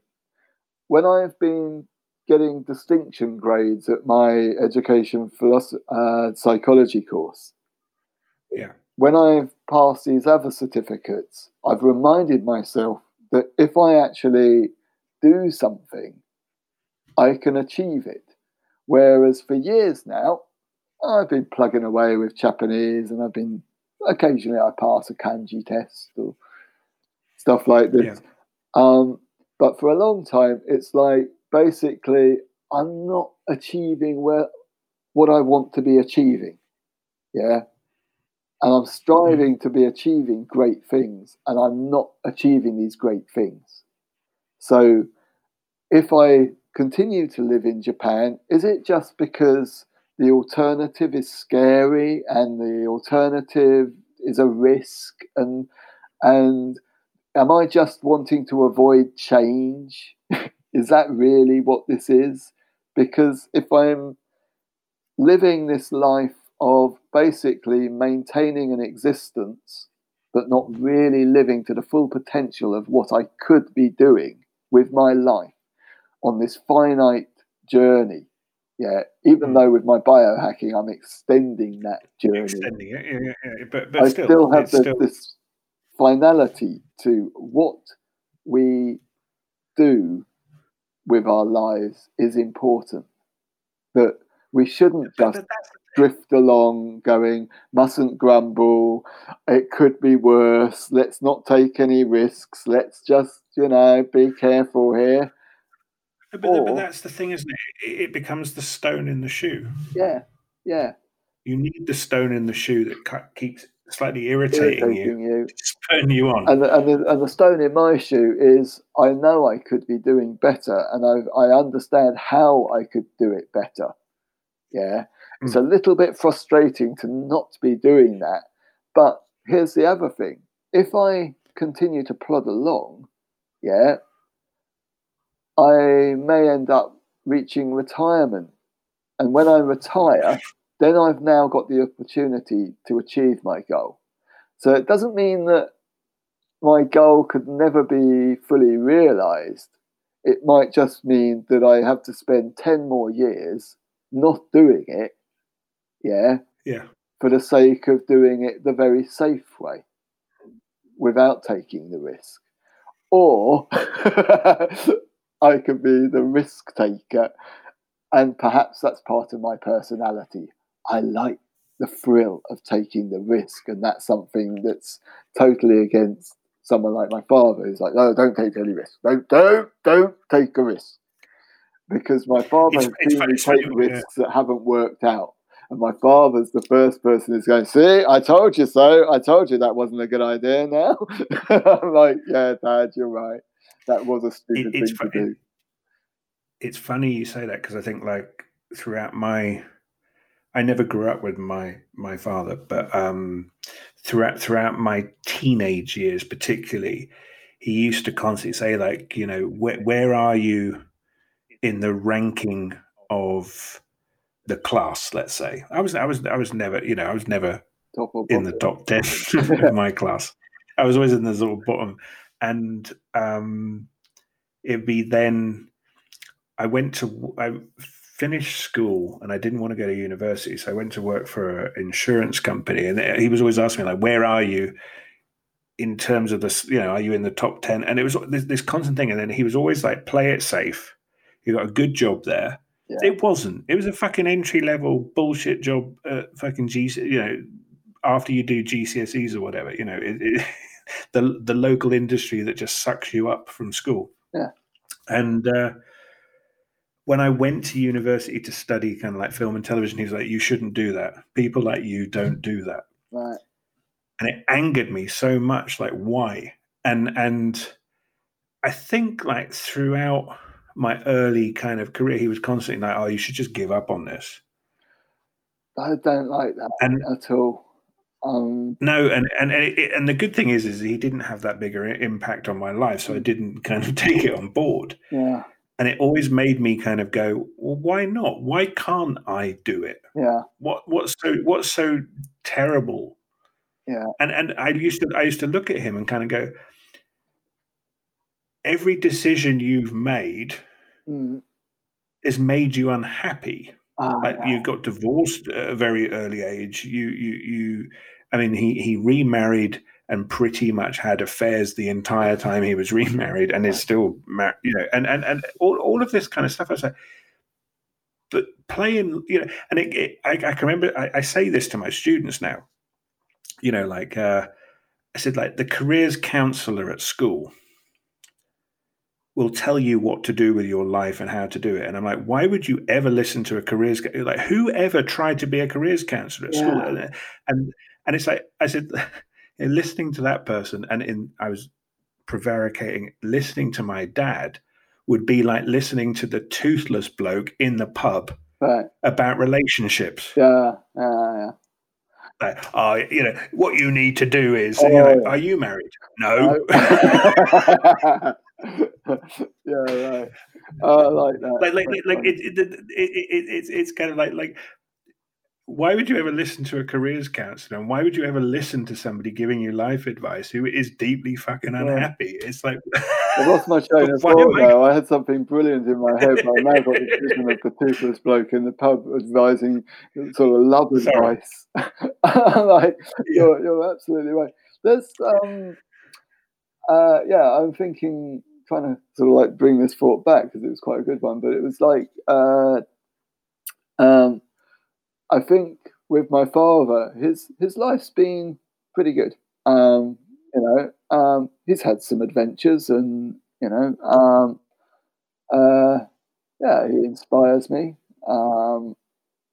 when I've been getting distinction grades at my education philosophy uh, psychology course, Yeah. when I've passed these other certificates, I've reminded myself that if I actually do something, I can achieve it. Whereas for years now, I've been plugging away with Japanese and I've been occasionally I pass a kanji test or stuff like this. Yeah. Um, but for a long time, it's like basically I'm not achieving where what I want to be achieving. Yeah. And I'm striving to be achieving great things, and I'm not achieving these great things. So if I continue to live in Japan, is it just because the alternative is scary and the alternative is a risk and and am I just wanting to avoid change? is that really what this is? Because if I'm living this life of basically maintaining an existence, but not really living to the full potential of what I could be doing with my life on this finite journey. Yeah, even Mm. though with my biohacking, I'm extending that journey. Extending it, yeah, yeah, yeah. but but I still, still, have the, still this finality to what we do with our lives is important. that we shouldn't just drift along going, mustn't grumble, it could be worse, let's not take any risks, let's just, you know, be careful here. but, but that's the thing, isn't? It- It becomes the stone in the shoe. Yeah, yeah, You need the stone in the shoe that keeps slightly irritating, you, irritating you. spurring you on. And the, and, the, and the stone in my shoe is I know I could be doing better and I, I understand how I could do it better. Yeah. Hmm. It's a little bit frustrating to not be doing that. But here's the other thing if I continue to plod along, yeah, I may end up reaching retirement. And when I retire, then I've now got the opportunity to achieve my goal. So it doesn't mean that my goal could never be fully realized. It might just mean that I have to spend 10 more years not doing it, yeah, yeah. for the sake of doing it the very safe way without taking the risk. Or I could be the risk taker, and perhaps that's part of my personality. I like the thrill of taking the risk, and that's something that's totally against someone like my father who's like, no, don't take any risk. Don't, don't, don't take a risk. Because my father It's- has it's seen me take yeah. risks that haven't worked out. And my father's the first person who's going, See, I told you so. I told you that wasn't a good idea now. I'm like, Yeah, Dad, you're right. That was a stupid it's thing to do. it's funny you say that because I think like throughout my I never grew up with my my father, but um throughout throughout my teenage years particularly, he used to constantly say like, you know, where where are you in the ranking of the class, let's say. I was I was I was never, you know, I was never Top in the top 10 of my class. I was always in the sort of bottom. And um, it'd be then I went to, I finished school and I didn't want to go to university. So I went to work for an insurance company. And he was always asking me, like, where are you in terms of this, you know, are you in the top 10? And it was this, this constant thing. And then he was always like, play it safe. You got a good job there. Yeah. It wasn't. It was a fucking entry level bullshit job. Uh, fucking G, you know, after you do GCSEs or whatever, you know, it, it, the the local industry that just sucks you up from school. Yeah. And uh, when I went to university to study kind of like film and television, he was like, "You shouldn't do that. People like you don't do that." Right. and it angered me so much like why and and i think like throughout my early kind of career he was constantly like oh you should just give up on this I don't like that and at all. Um, no and and and, it, and the good thing is is he didn't have that bigger impact on my life so i didn't kind of take it on board yeah, and it always made me kind of go well why not? Why can't i do it? Yeah, what what's so what's so terrible? Yeah. and and i used to i used to look at him and kind of go every decision you've made mm, has made you unhappy. Ah, like yeah. you got divorced at a very early age. You you you i mean he he remarried and pretty much had affairs the entire time he was remarried and is still mar- you know and and and all, all of this kind of stuff i was like but playing you know and it, it, I, I can remember I, I say this to my students now you know like uh i said like the careers counselor at school will tell you what to do with your life and how to do it. And I'm like, why would you ever listen to a careers like who ever tried to be a careers counselor at school? Yeah. And and and it's like I said, you know, listening to that person, and in I was prevaricating, listening to my dad would be like listening to the toothless bloke in the pub right. about relationships. Yeah, yeah, yeah. Like, oh, you know, what you need to do is, you Oh, know, yeah. are you married? No. Oh. yeah, right. Oh, I like that. like like like it, it, it, it, it it's it's kind of like like why would you ever listen to a careers counselor? And why would you ever listen to somebody giving you life advice who is deeply fucking unhappy? It's like I lost my train of thought am I- I had something brilliant in my head, but I now got the vision of the toothless bloke in the pub advising sort of love advice. Like, you're, you're absolutely right. There's, um, uh, yeah, I'm thinking, trying to sort of like bring this thought back because it was quite a good one, but it was like, uh, Um, I think with my father, his his life's been pretty good. Um, you know, um, he's had some adventures, and you know, um, uh, yeah, he inspires me. Um,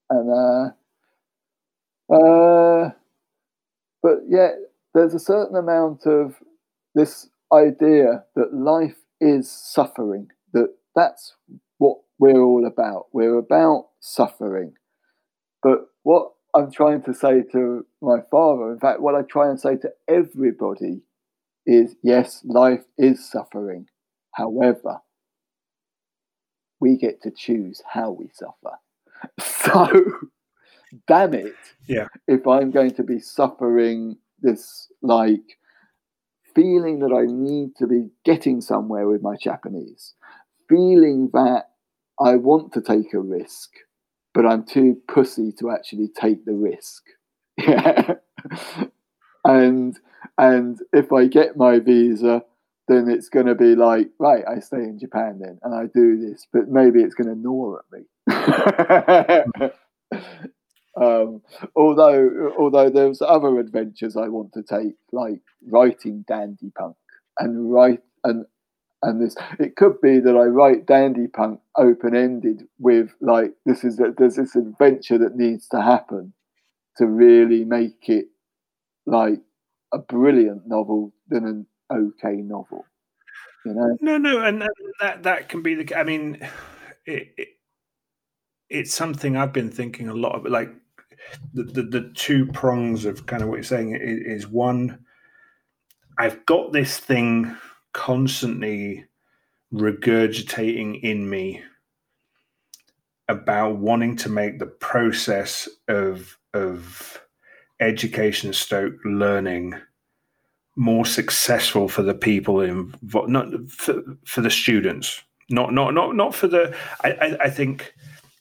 and uh, uh, but yet there's a certain amount of this idea that life is suffering. That that's what we're all about. We're about suffering. But what I'm trying to say to my father, in fact, what I try and say to everybody is yes, life is suffering. However, we get to choose how we suffer. So, damn it. Yeah. If I'm going to be suffering this, like, feeling that I need to be getting somewhere with my Japanese, feeling that I want to take a risk, but I'm too pussy to actually take the risk. Yeah. and and if I get my visa, then it's going to be like, right, I stay in Japan then, and I do this, but maybe it's going to gnaw at me. um, although, although there's other adventures I want to take, like writing Dandy Punk and write and and this. It could be that I write Dandy Punk open ended with like this is that there's this adventure that needs to happen to really make it like a brilliant novel than an okay novel. You know? No, no, and that that can be the. I mean, it, it it's something I've been thinking a lot of. Like the, the the two prongs of kind of what you're saying is, is one. I've got this thing constantly regurgitating in me about wanting to make the process of of education stoke learning more successful for the people involved, not for, for the students, not not not not for the. I, I, I think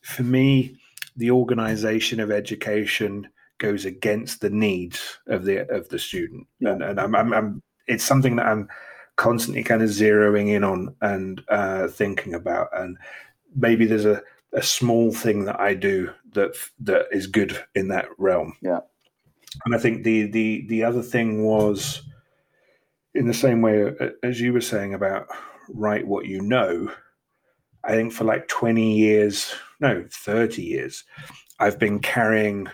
for me, the organization of education goes against the needs of the of the student, yeah. and, and I'm, I'm, I'm, it's something that I'm constantly kind of zeroing in on and uh, thinking about, and maybe there's a a small thing that I do that that is good in that realm. Yeah. And I think the the the other thing was in the same way as you were saying about write what you know, I think for like 20 years, no, 30 years, I've been carrying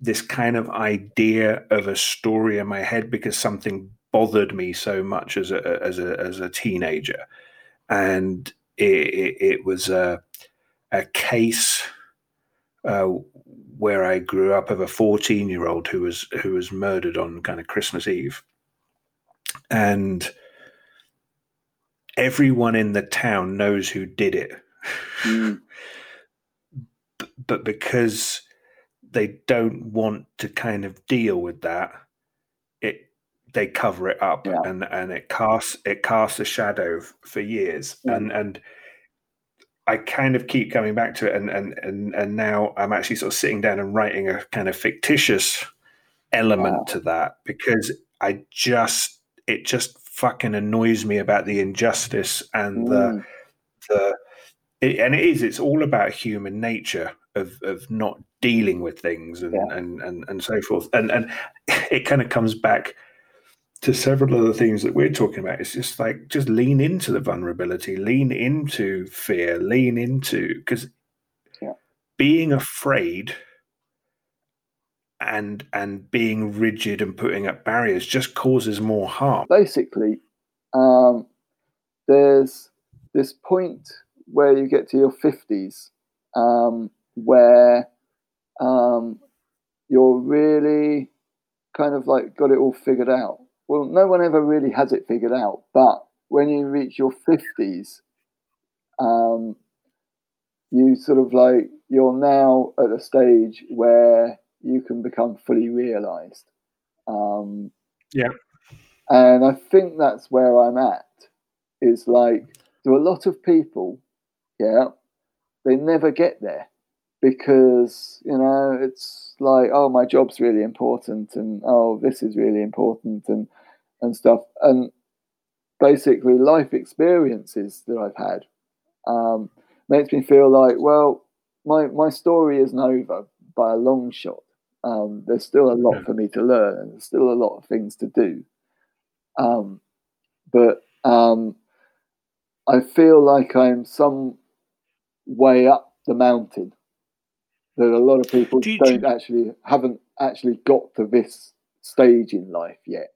this kind of idea of a story in my head because something bothered me so much as a as a as a teenager, and it, it, it was a a case uh, where I grew up of a fourteen year old who was who was murdered on kind of Christmas Eve, and everyone in the town knows who did it. Mm. but because they don't want to kind of deal with that, it they cover it up yeah. and and it casts it casts a shadow for years and and I kind of keep coming back to it and and and and now I'm actually sort of sitting down and writing a kind of fictitious element wow. to that because I just it just fucking annoys me about the injustice and mm. the the it, and it is it's all about human nature of of not dealing with things and yeah. and, and and so forth and and it kind of comes back to several of the things that we're talking about it's just like just lean into the vulnerability lean into fear lean into because yeah. being afraid and and being rigid and putting up barriers just causes more harm. Basically, um, there's this point where you get to your fifties um, where um, you're really kind of like got it all figured out. Well, no one ever really has it figured out, but when you reach your fifties, um, you sort of like you're now at a stage where you can become fully realized. Um, yeah. And I think that's where I'm at. Is like, there are a lot of people, yeah, they never get there because, you know, it's like, oh, my job's really important and, oh, this is really important and, and stuff. And basically, life experiences that I've had um, makes me feel like, well, my my story isn't over by a long shot. Um, there's still a lot for me to learn, and there's still a lot of things to do. Um, but um, I feel like I'm some way up the mountain that a lot of people Do don't actually haven't actually got to this stage in life yet.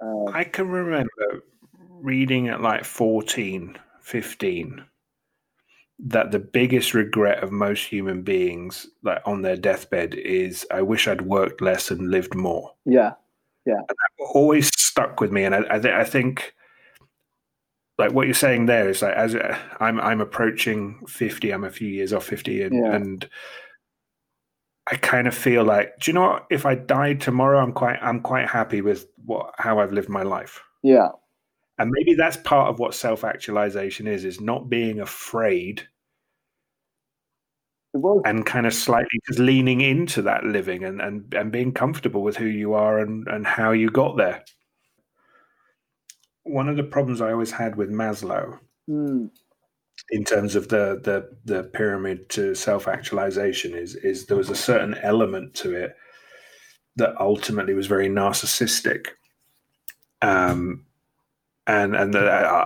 Um, I can remember reading at like 14, 15 that the biggest regret of most human beings like on their deathbed is I wish I'd worked less and lived more. yeah, Yeah. Always stuck with me and I I, th- I think like what you're saying there is like as uh, I'm I'm approaching 50 I'm a few years off 50 and, Yeah. and I kind of feel like do you know what? If I died tomorrow I'm quite I'm quite happy with what how I've lived my life. Yeah, and maybe that's part of what self-actualization is is not being afraid and kind of slightly just leaning into that living and and, and being comfortable with who you are and and how you got there. One of the problems i always had with maslow Mm, in terms of the the the pyramid to self-actualization is is there was a certain element to it that ultimately was very narcissistic um and and the,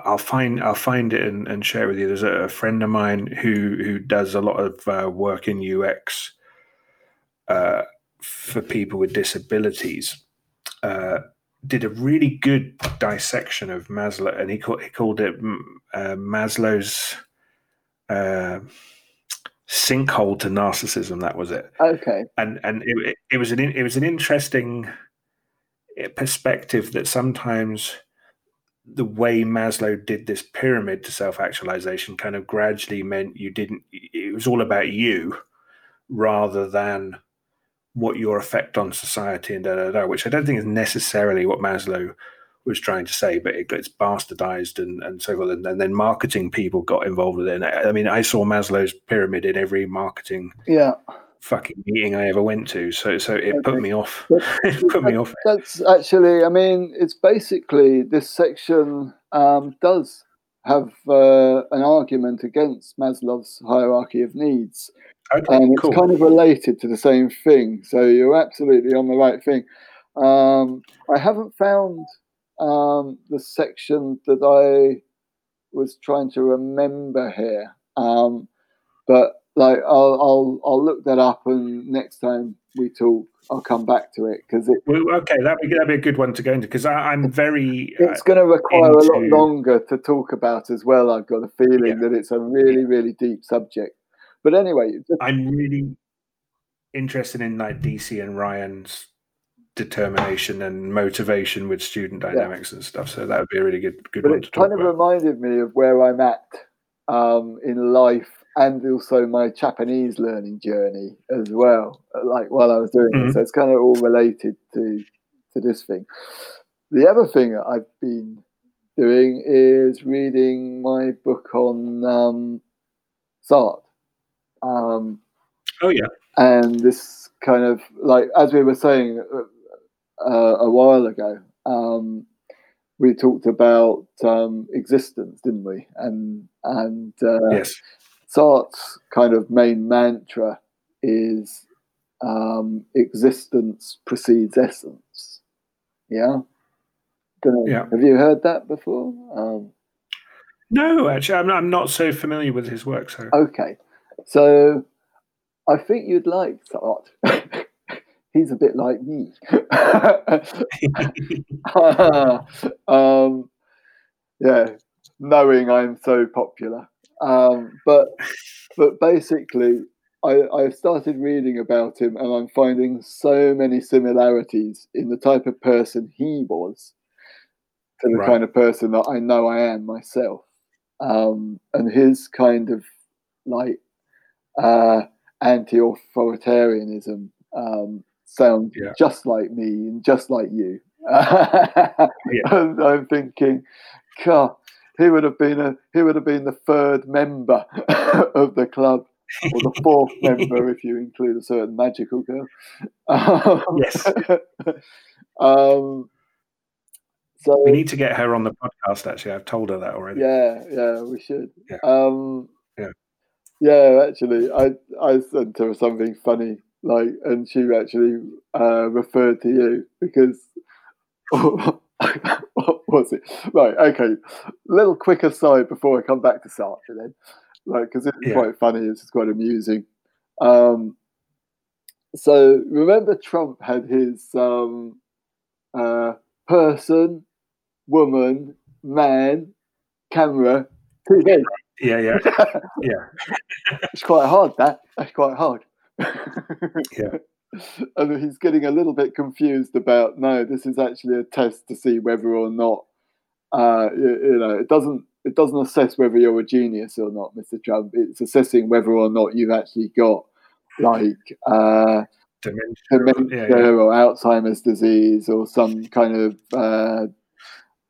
I'll find I'll find it and, and share it with you. There's a, a friend of mine who who does a lot of uh, work in UX uh, for people with disabilities. Uh, did a really good dissection of Maslow, and he called he called it mm, uh, Maslow's uh, sinkhole to narcissism. That was it okay. and and it, it- it was an it was an interesting eh, perspective that sometimes the way Maslow did this pyramid to self actualization kind of gradually meant you didn't it was all about you rather than what your effect on society and da da da which I don't think is necessarily what Maslow was trying to say but it gets bastardized and, and so forth and, and then marketing people got involved with it and I I mean I saw Maslow's pyramid in every marketing Yeah. fucking meeting I ever went to. So so it Okay. put me off. It put me off. That's actually, I mean, it's basically this section um, does have uh, an argument against Maslow's hierarchy of needs, Okay, and it's cool. kind of related to the same thing. So you're absolutely on the right thing. Um, I haven't found um, the section that I was trying to remember here, um, but like I'll, I'll I'll look that up, and next time we talk, I'll come back to it because it, Well, okay, that'd be that'd be a good one to go into because I'm very. Uh, it's going to require a lot longer to talk about as well. I've got a feeling Yeah. that it's a really, really deep subject. But anyway, I'm really interested in like Deci and Ryan's determination and motivation with student dynamics and stuff. So that would be a really good good but one to talk about. It kind of reminded me of where I'm at um, in life and also my Japanese learning journey as well. Like while I was doing Mhm. it, so it's kind of all related to to this thing. The other thing I've been doing is reading my book on um, Sartre. Um, Oh yeah, and this kind of like as we were saying uh, a while ago um, we talked about um, existence didn't we? And and uh, yes, Sartre's kind of main mantra is um, existence precedes essence. Yeah? Yeah. have you heard that before? Um, no, actually, I'm, I'm not so familiar with his work. So. Okay, so I think you'd like Sartre. He's a bit like me. um, yeah, knowing I'm so popular. Um, but but basically, I, I started reading about him, and I'm finding so many similarities in the type of person he was to the Right. kind of person that I know I am myself, um, and his kind of like uh, anti-authoritarianism um, sounds Yeah. just like me and just like you. and I'm thinking, God, he would have been a he would have been the third member of the club, or the fourth member if you include a certain magical girl. Um, Yes. um, so we need to get her on the podcast. Actually, I've told her that already. yeah, yeah, we should. Yeah. Um, Yeah. Yeah, actually, I I sent her something funny, like, and she actually uh, referred to you because what was it? Right, okay. Little quick aside before I come back to Sartre, then, like, because it's Yeah. quite funny. It's quite amusing. Um, so remember, Trump had his um, uh, person, woman, man, camera, TV. Yeah, yeah, yeah. It's quite hard. That that's quite hard. Yeah. And he's getting a little bit confused about no, this is actually a test to see whether or not uh, you, you know it doesn't it doesn't assess whether you're a genius or not, Mr. Trump. It's assessing whether or not you've actually got like uh, Dementia. dementia Yeah, yeah. or Alzheimer's disease or some kind of uh,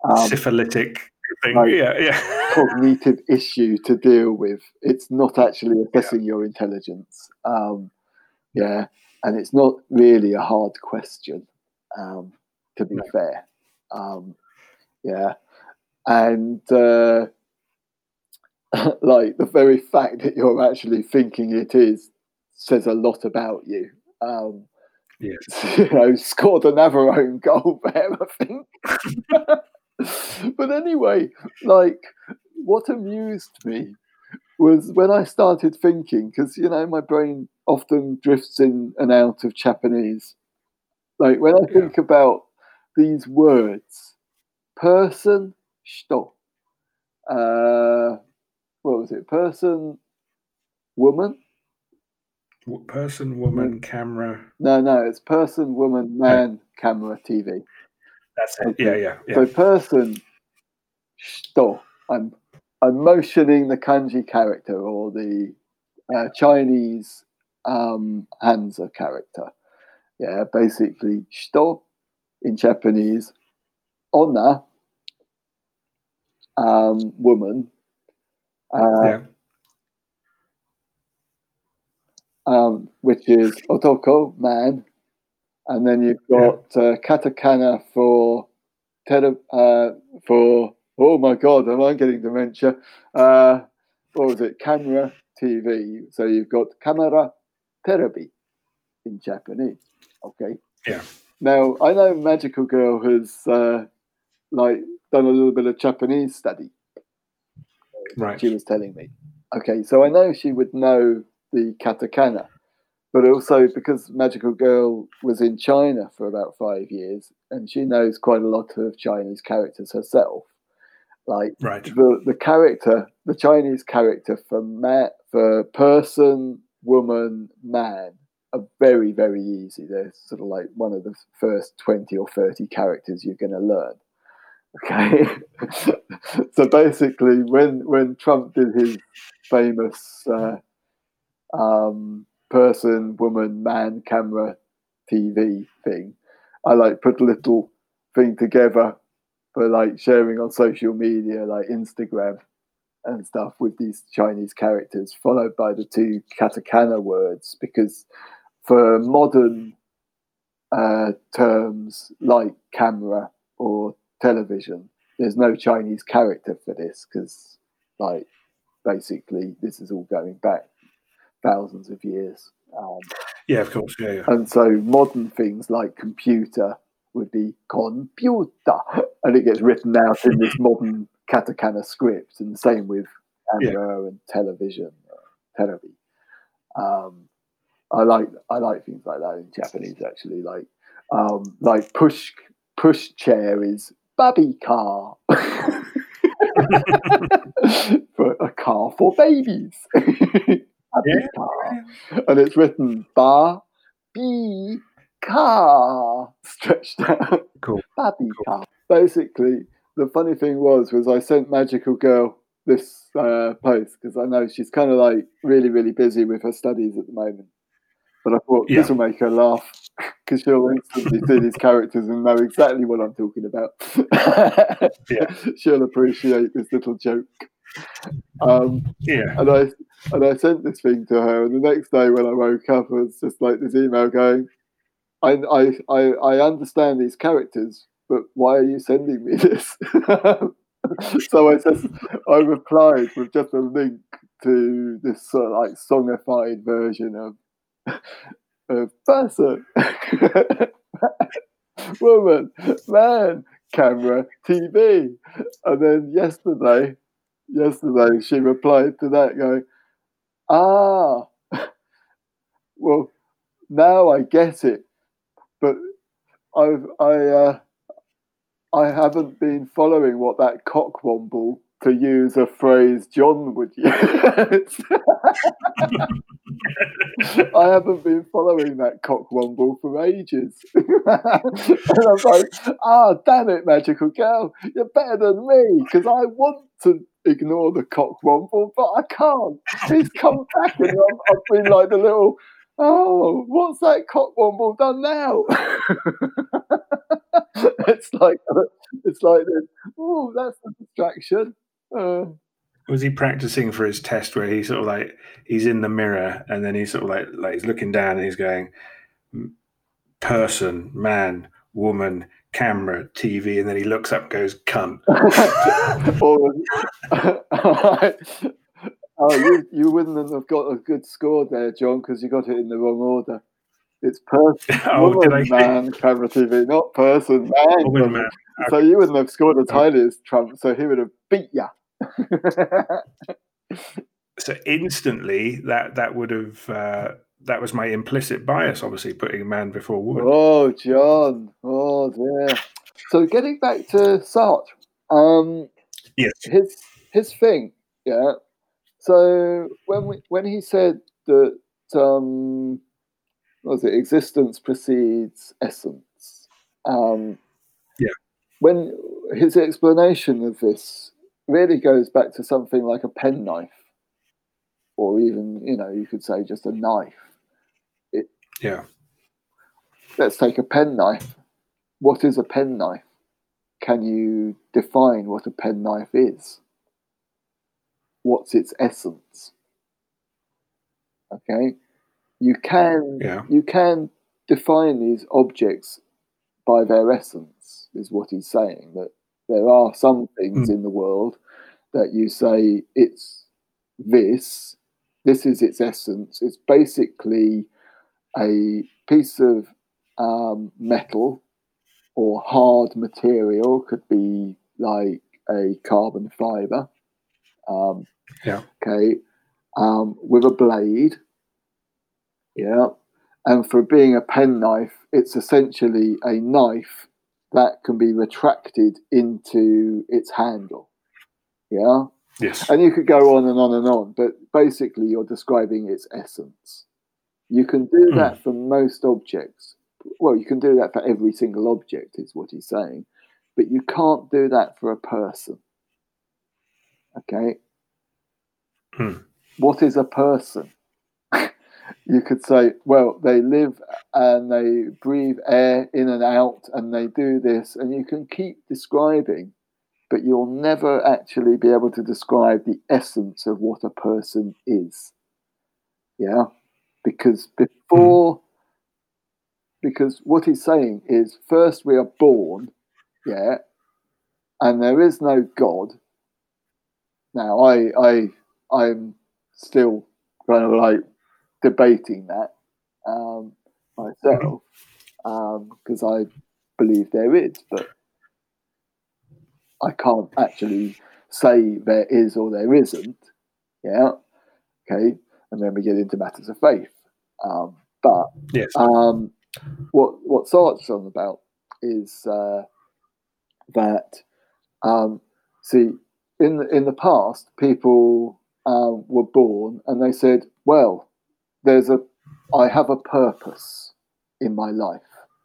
um, Syphilitic thing. Right. Yeah, yeah. cognitive issue to deal with. It's not actually assessing your intelligence. Um, yeah, and it's not really a hard question, um, to be No. fair. Um, yeah, and uh, like the very fact that you're actually thinking it is says a lot about you. Um, Yes. you know, scored another own goal there, I think. but anyway, like, what amused me was when I started thinking, because, you know, my brain often drifts in and out of Japanese. Like, when I Yeah. think about these words, person, shito, uh, what was it, person, woman? Person, woman, camera. No, no, it's person, woman, man, camera, TV. That's it. Okay. Yeah, yeah, yeah. So person, shito. I'm I'm motioning the kanji character or the uh, Chinese um, Hanzi character. Yeah, basically shito in Japanese, onna, um, woman, uh, yeah. um, which is otoko, man, and then you've got uh, katakana for tele, uh, for oh my god, am I getting dementia? Uh, what was it? Camera, TV. So you've got camera, terebi in Japanese. Okay. Yeah. Now I know Magical Girl has uh, like done a little bit of Japanese study. Right. She was telling me. Okay, so I know she would know the katakana, but also because Magical Girl was in China for about five years, and she knows quite a lot of Chinese characters herself. Like Right. the the character, the Chinese character for ma- for person, woman, man are very very easy. They're sort of like one of the first twenty or thirty characters you're going to learn. Okay, so basically, when when Trump did his famous uh, um, person, woman, man, camera, TV thing, I like put a little thing together for like sharing on social media, like Instagram and stuff, with these Chinese characters, followed by the two katakana words, because for modern uh, terms like camera or television, there's no Chinese character for this because, like, basically, this is all going back thousands of years. Um, Yeah, of course. Yeah, yeah. and so modern things like computer would be computer, and it gets written out in this modern katakana script, and the same with camera and television, uh, television. Um, I like I like things like that in Japanese actually. Like um, like push push chair is baby car. for a car for babies. Yeah. And it's written ba b car stretched out. Cool. Baby Cool. car. Basically, the funny thing was was I sent Magical Girl this uh, post because I know she's kind of like really really busy with her studies at the moment. But I thought Yeah. this will make her laugh because she'll instantly see these characters and know exactly what I'm talking about. Yeah. She'll appreciate this little joke. Um, Yeah. and I and I sent this thing to her, and the next day when I woke up, it was just like this email going, I I I, I understand these characters, but why are you sending me this? so I just I replied with just a link to this sort of like songified version of of person, woman, man, camera, TV. And then yesterday, yesterday she replied to that going, Ah, well, now I get it. But I've I uh, I haven't been following what that cockwomble to use a phrase John would use. I haven't been following that cockwomble for ages. and I'm like, ah, oh, damn it, magical girl, you're better than me because I want to ignore the cockwomble, but I can't. He's come back and I've, I've been like the little, oh, what's that cockwomble done now? it's like, it's like this. Oh, that's a distraction. Uh, was he practicing for his test where he sort of like he's in the mirror and then he's sort of like like he's looking down and he's going person man woman camera tv and then he looks up goes cunt. Oh you, you wouldn't have got a good score there john because you got it in the wrong order. It's person oh, woman, man camera tv not person man, woman, man. So you wouldn't have scored as highly as trump so he would have beat you so instantly, that that would have uh, that was my implicit bias, obviously putting man before woman. Oh, John. Oh dear. So getting back to Sartre, um, yes, his his thing, yeah. So when we when he said that um, was it existence precedes essence? Um, yeah. When his explanation of this really goes back to something like a penknife, or even, you know, you could say just a knife. Yeah. Let's take a penknife. What is a penknife? Can you define what a penknife is? What's its essence? Okay, you can yeah. you can define these objects by their essence, is what he's saying. That there are some things mm. in the world that you say it's this, this is its essence. It's basically a piece of um, metal or hard material, could be like a carbon fiber. Um, yeah. Okay. Um, with a blade. Yeah. And for being a penknife, it's essentially a knife that can be retracted into its handle. Yeah. Yes. And you could go on and on and on, but basically you're describing its essence. You can do mm. that for most objects. Well, you can do that for every single object, is what he's saying, but you can't do that for a person. Okay. Mm. What is a person? you could say, well, they live and they breathe air in and out and they do this, and you can keep describing, but you'll never actually be able to describe the essence of what a person is. Yeah? Because before, because what he's saying is first we are born, yeah, and there is no God. Now, I, I, I'm still kind of like debating that um, myself because um, I believe there is, but I can't actually say there is or there isn't. Yeah. Okay. And then we get into matters of faith. Um, but yes. um, what what Sartre's on about is uh, that um, see in the, in the past people um, were born and they said, well, there's a I have a purpose in my life.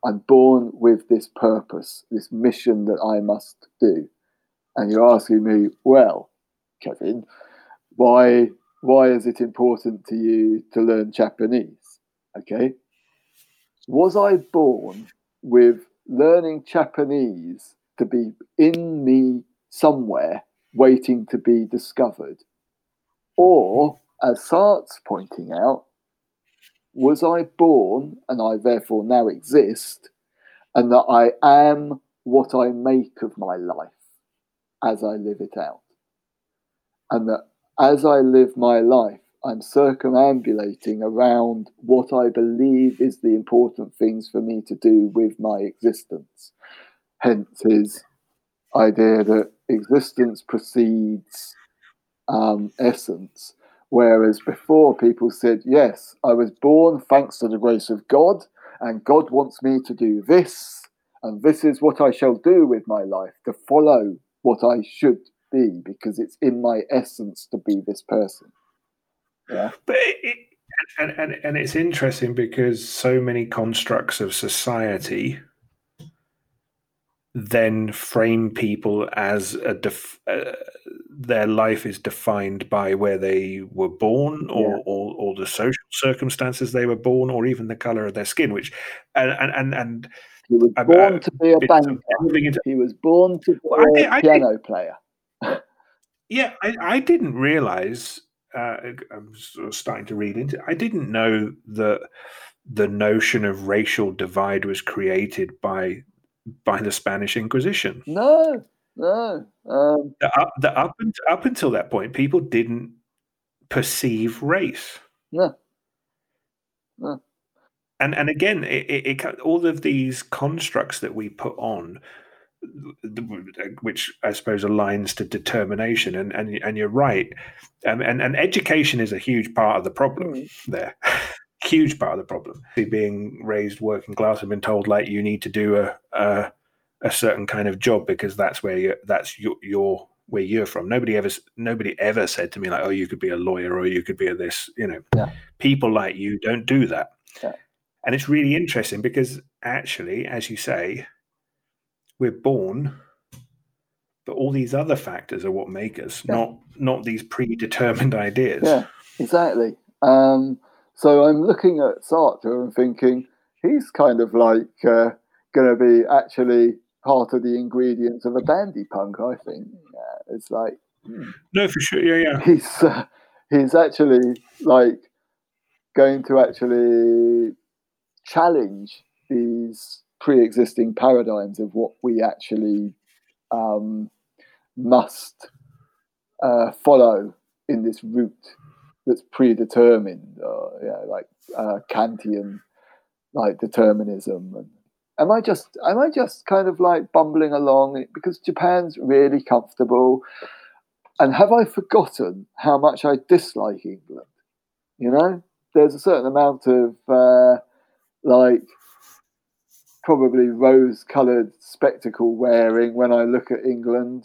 I'm born with this purpose, this mission that I must do. And you're asking me, well, Kevin, why why is it important to you to learn Japanese? Okay. Was I born with learning Japanese to be in me somewhere waiting to be discovered? Or, as Sartre's pointing out, was I born and I therefore now exist, and that I am what I make of my life as I live it out? And that as I live my life, I'm circumambulating around what I believe is the important things for me to do with my existence. Hence his idea that existence precedes um, essence. Whereas before, people said, Yes, I was born thanks to the grace of God, and God wants me to do this, and this is what I shall do with my life to follow what I should be because it's in my essence to be this person. Yeah. But it, and, and, and it's interesting because so many constructs of society then frame people as a def- uh, their life is defined by where they were born or, yeah. or, or the social circumstances they were born or even the color of their skin which and and and, he was born uh, to be a banker into, he was born to be well, a I, piano I, player yeah I, I didn't realize uh, i'm sort of starting to read into i didn't know that the notion of racial divide was created by by the Spanish Inquisition. No, no. Um, the up, the up, up until that point, people didn't perceive race. No. No. And and again, it, it, it all of these constructs that we put on, which I suppose aligns to determination, and and and you're right, um, and and education is a huge part of the problem mm. there. huge part of the problem. Being raised working class and been told like you need to do a a, a certain kind of job because that's where you that's your your where you're from. Nobody ever nobody ever said to me like, oh, you could be a lawyer or you could be a this. You know, yeah. people like you don't do that. Yeah. And it's really interesting because actually, as you say, we're born but all these other factors are what make us yeah. not not these predetermined ideas yeah exactly um, so I'm looking at Sartre and thinking he's kind of like uh, going to be actually part of the ingredients of a dandy punk. I think yeah, it's like hmm. no, for sure, yeah, yeah. He's uh, he's actually like going to actually challenge these pre-existing paradigms of what we actually um, must uh, follow in this route that's predetermined, uh, yeah, like uh, Kantian like determinism. And am I just am I just kind of like bumbling along because Japan's really comfortable? And have I forgotten how much I dislike England? You know, there's a certain amount of uh, like probably rose-coloured spectacle wearing when I look at England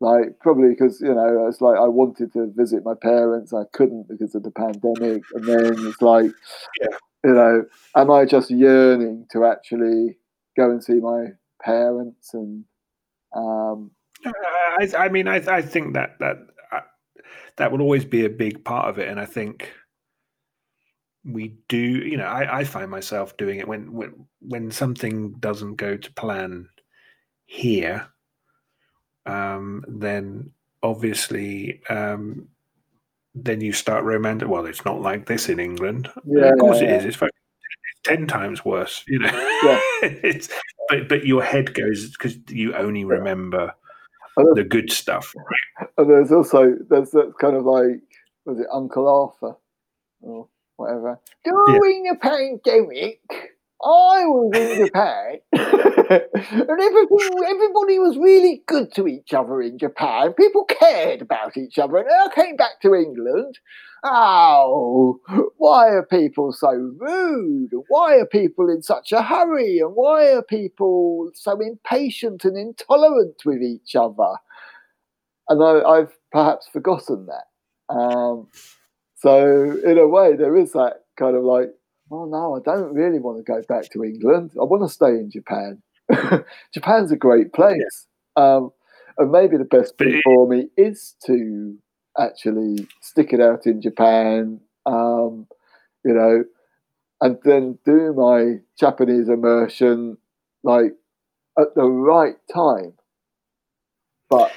like probably because you know it's like I wanted to visit my parents, I couldn't because of the pandemic, and then it's like, yeah. you know, am I just yearning to actually go and see my parents and? Um, I, I mean, I, I think that that uh, that will always be a big part of it, and I think we do. You know, I, I find myself doing it when when when something doesn't go to plan here um, then obviously um, then you start romantic. Well, it's not like this in England. Yeah, of course yeah, it is. It's, ten times worse. You know, yeah. it's but but your head goes because you only remember the good stuff. Right? And there's also there's that kind of like was it Uncle Arthur or whatever during yeah. the pandemic I was in Japan, and everything, everybody was really good to each other in Japan. People cared about each other, and I came back to England. Oh, why are people so rude? Why are people in such a hurry? And why are people so impatient and intolerant with each other? And I, have perhaps forgotten that. Um, so, in a way, there is that kind of like oh no, I don't really want to go back to England. I want to stay in Japan. Japan's a great place. Yeah. Um, and maybe the best thing for me is to actually stick it out in Japan, um, you know, and then do my Japanese immersion like at the right time. But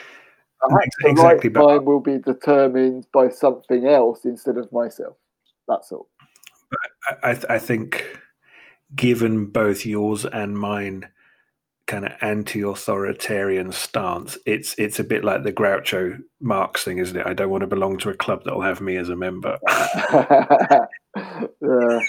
the right time will be determined by something else instead of myself. That's all. I, I think, given both yours and mine kind of anti-authoritarian stance. It's it's a bit like the Groucho Marx thing, isn't it? I don't want to belong to a club that'll have me as a member. yeah.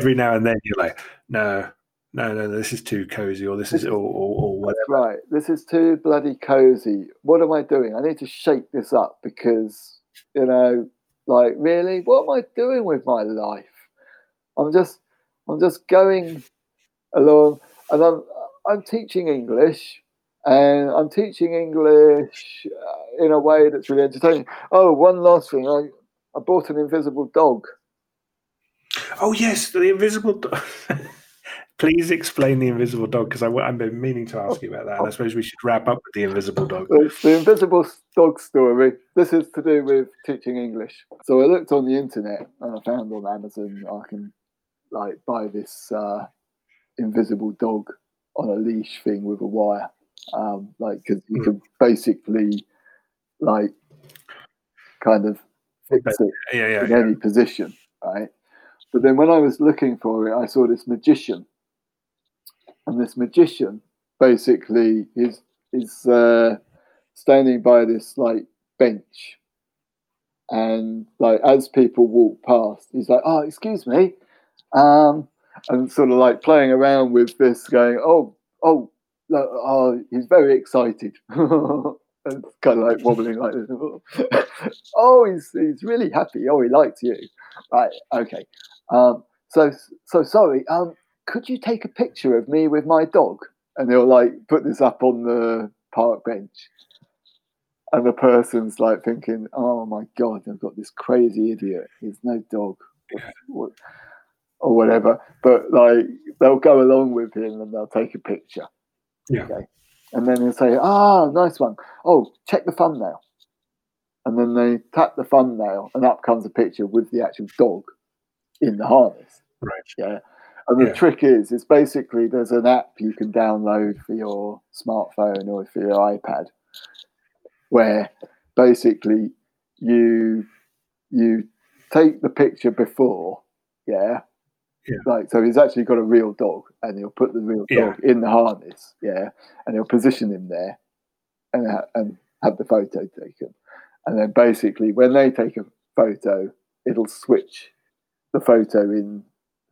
Every now and then you're like, no, no, no, no, this is too cozy, or this is or, or, or whatever. Right, this is too bloody cozy. What am I doing? I need to shake this up because you know, like really, what am I doing with my life? I'm just, I'm just going along, and I'm, I'm teaching English, and I'm teaching English uh, in a way that's really entertaining. Oh, one last thing, I, I bought an invisible dog. Oh yes, the invisible dog. Please explain the invisible dog because I've been meaning to ask you about that. I suppose we should wrap up with the invisible dog. It's the invisible dog story. This is to do with teaching English. So I looked on the internet and I found on Amazon I can like buy this uh, invisible dog on a leash thing with a wire. Um, like because you Mm. can basically like kind of fix it Yeah, yeah, in yeah. any position, right? But then when I was looking for it, I saw this magician, and this magician basically is is uh, standing by this like bench, and like as people walk past, he's like, "Oh, excuse me," um, and sort of like playing around with this, going, "Oh, oh, look, oh," he's very excited. And kind of like wobbling like this. oh, he's he's really happy. Oh, he likes you. Right. Okay. Um, so so sorry. Um, could you take a picture of me with my dog? And they'll like put this up on the park bench. And the person's like thinking, "Oh my god, I've got this crazy idiot. He's no dog, What- or whatever." But like they'll go along with him and they'll take a picture. Yeah. Okay. And then they'll say, "Ah, nice one. Oh, check the thumbnail." And then they tap the thumbnail, and up comes a picture with the actual dog in the harness. Right. Yeah. And the Yeah. trick is, it's basically there's an app you can download for your smartphone or for your iPad, where basically you you take the picture before, yeah. Yeah. Like so, he's actually got a real dog, and he'll put the real Yeah. dog in the harness, yeah, and he'll position him there, and ha- and have the photo taken, and then basically when they take a photo, it'll switch the photo in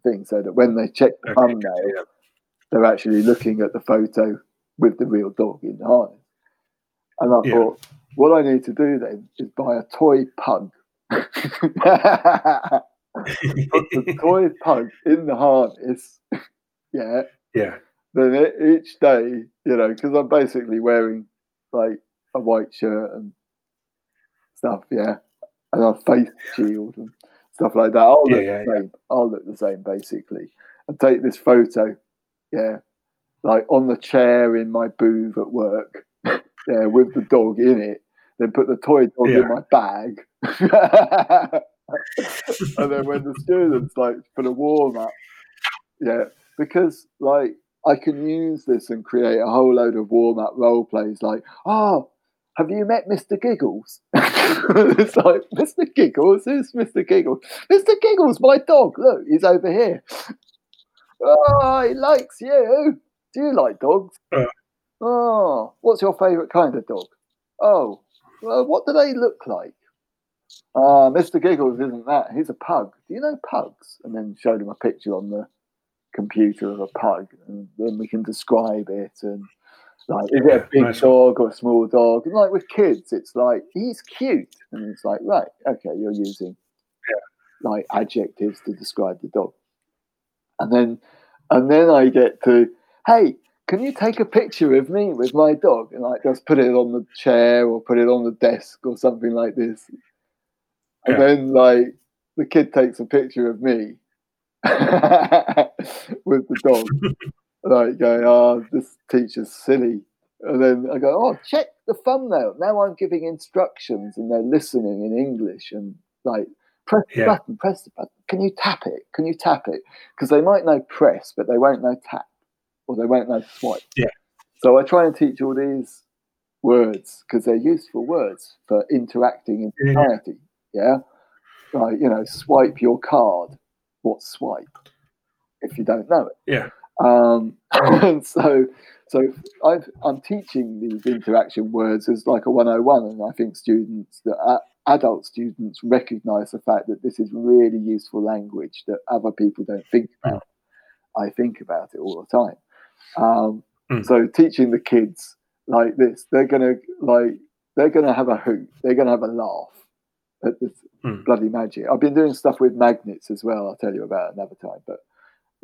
thing so that when they check the Okay, thumbnail, yeah. they're actually looking at the photo with the real dog in the harness. And I Yeah. thought, what I need to do then is buy a toy pug. Put the toy pug in the harness. yeah. yeah, Then each day, you know, because I'm basically wearing like a white shirt and stuff, yeah, and a face shield and stuff like that. I'll look Yeah, the yeah, same. I'll look the same basically, and take this photo, yeah, like on the chair in my booth at work, yeah, with the dog in it. Then put the toy dog in my bag, and then when the students like for the warm up, yeah, because like I can use this and create a whole load of warm up role plays like, oh, have you met Mr. Giggles? it's like, Mr. Giggles? Who's Mr. Giggles? Mr. Giggles, my dog. Look, he's over here. Oh, he likes you. Do you like dogs? Uh. Oh, what's your favourite kind of dog? Oh, well, what do they look like? Ah, Mr. Giggles isn't that. He's a pug. Do you know pugs? And then showed him a picture on the computer of a pug, and then we can describe it and like is it a big nice. dog or a small dog? And like with kids, it's like he's cute, and it's like right, okay, you're using like adjectives to describe the dog, and then and then I get to hey. Can you take a picture of me with my dog and like just put it on the chair or put it on the desk or something like this? And Yeah. then like the kid takes a picture of me with the dog, like going, "Oh, this teacher's silly." And then I go, "Oh, check the thumbnail." Now I'm giving instructions, and they're listening in English, and like, press the Yeah. button, press the button. Can you tap it? Can you tap it? Because they might know press, but they won't know tap, or they won't know swipe. Yeah. So I try and teach all these words because they're useful words for interacting in society. Yeah. Like, you know, swipe your card. What's swipe? If you don't know it. yeah, Um, and so, So I've, I'm teaching these interaction words as like a 101, and I think students that uh, adult students recognise the fact that this is really useful language that other people don't think about. I think about it all the time. Um, Mm. So teaching the kids like this, they're gonna like they're gonna have a hoot. They're gonna have a laugh at this Mm. bloody magic. I've been doing stuff with magnets as well. I'll tell you about another time. But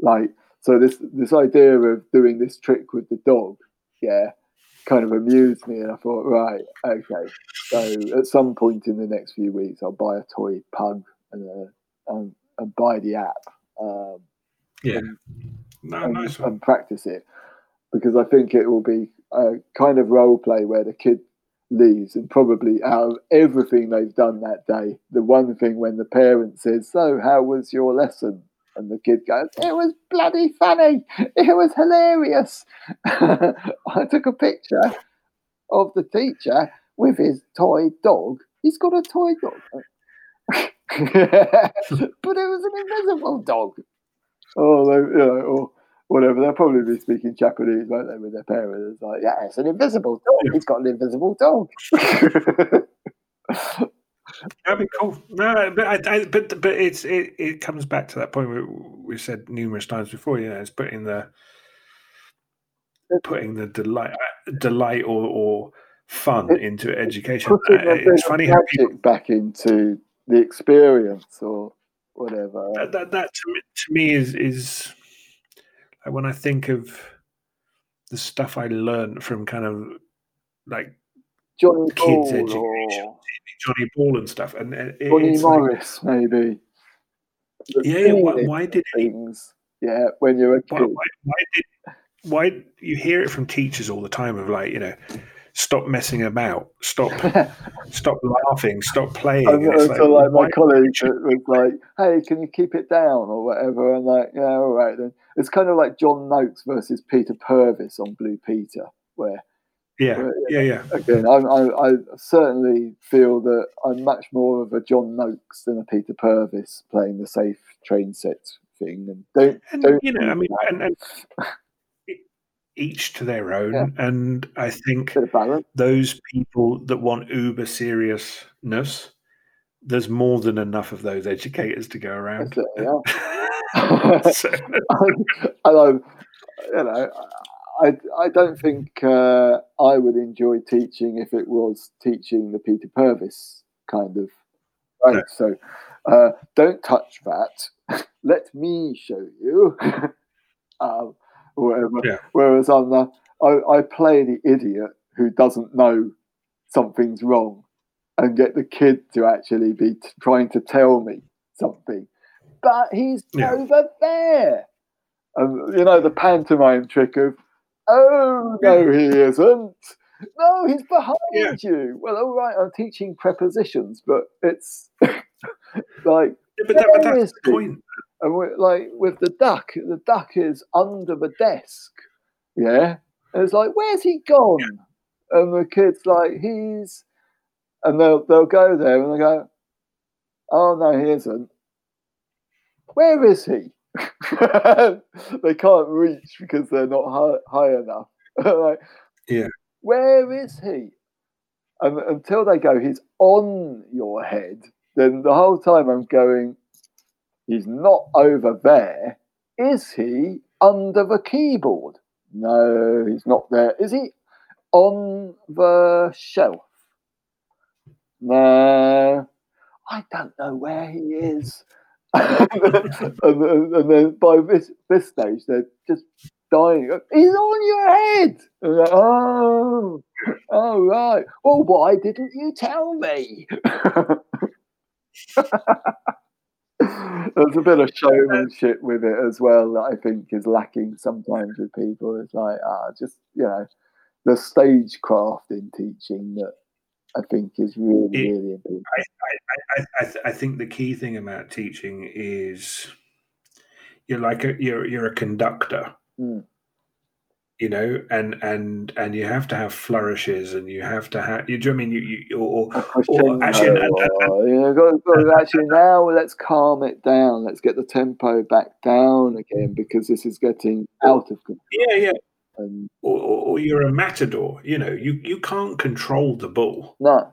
like, so this this idea of doing this trick with the dog, yeah, kind of amused me, and I thought, right, okay. So at some point in the next few weeks, I'll buy a toy pug and uh, and, and buy the app. Um, Yeah. and- No, and, nice one. and practice it because I think it will be a kind of role play where the kid leaves and probably out of everything they've done that day, the one thing when the parent says, So, how was your lesson? And the kid goes, It was bloody funny. It was hilarious. I took a picture of the teacher with his toy dog. He's got a toy dog. but it was an invisible dog. Oh, they, you know, or whatever. They'll probably be speaking Japanese, won't they, with their parents? It's like, yeah, it's an invisible dog. He's got an invisible dog. That'd be cool. No, but I, I, but but it's it, it comes back to that point we we said numerous times before. You know, it's putting the putting the delight delight or or fun It- into education. Uh, It's funny how people back into the experience or whatever. that, that, that to, me, to me is is like when I think of the stuff I learned from kind of like Johnny kids' education, or Johnny Ball and stuff, and and it, Johnny it's like, Morris, maybe. The yeah, yeah. Why, why did things? Yeah, when you're a why, kid. why, why did why you hear it from teachers all the time of like you know stop messing about stop stop laughing stop playing And, and it's and so, like, my colleague was like, "Hey, can you keep it down or whatever?" And like, "Yeah, all right." Then it's kind of like John Noakes versus Peter Purves on Blue Peter, where yeah yeah yeah again, I, I, I certainly feel that I'm much more of a John Noakes than a Peter Purves playing the safe train set thing. And don't, and don't you know i mean and, and each to their own Yeah. and i think bit of balance. those people that want uber seriousness there's more than enough of those educators to go around. So- and I'm, you know, I, I don't think uh, I would enjoy teaching if it was teaching the Peter Purves kind of right. No. So uh, don't touch that. Let me show you. um, whatever. Yeah. Whereas I'm the, I, I play the idiot who doesn't know something's wrong and get the kid to actually be t- trying to tell me something. But he's Yeah. over there. And you know the pantomime trick of, oh no, he isn't. No, he's behind Yeah. you. Well, all right, I'm teaching prepositions, but it's like, Yeah, but, that, but that's the he? point and we're, like with the duck, the duck is under the desk. Yeah, and it's like, where's he gone? And the kid's like, he's, and they'll they'll go there and they go, oh no, he isn't. Where is he? they can't reach because they're not high, high enough. like, Yeah. Where is he? And until they go, he's on your head. Then the whole time I'm going, he's not over there. Is he under the keyboard? No, he's not there. Is he on the shelf? No, I don't know where he is. and, then- and then by this this stage, they're just dying. He's on your head. And like, oh, oh right. Well, why didn't you tell me? There's a bit of showmanship with it as well that I think is lacking sometimes with people. It's like, ah, just you know, the stagecraft in teaching that I think is really, It- really important. I, I, I, th- I think the key thing about teaching is you're like a you're you're a conductor, Mm. you know, and and and you have to have flourishes, and you have to have. You do you know I mean you, you or, Crescendo, actually, and- and- you know, got, got actually now let's calm it down. Let's get the tempo back down again because this is getting out of control. yeah yeah And or, or, or you're a matador. You know, you you can't control the bull, no,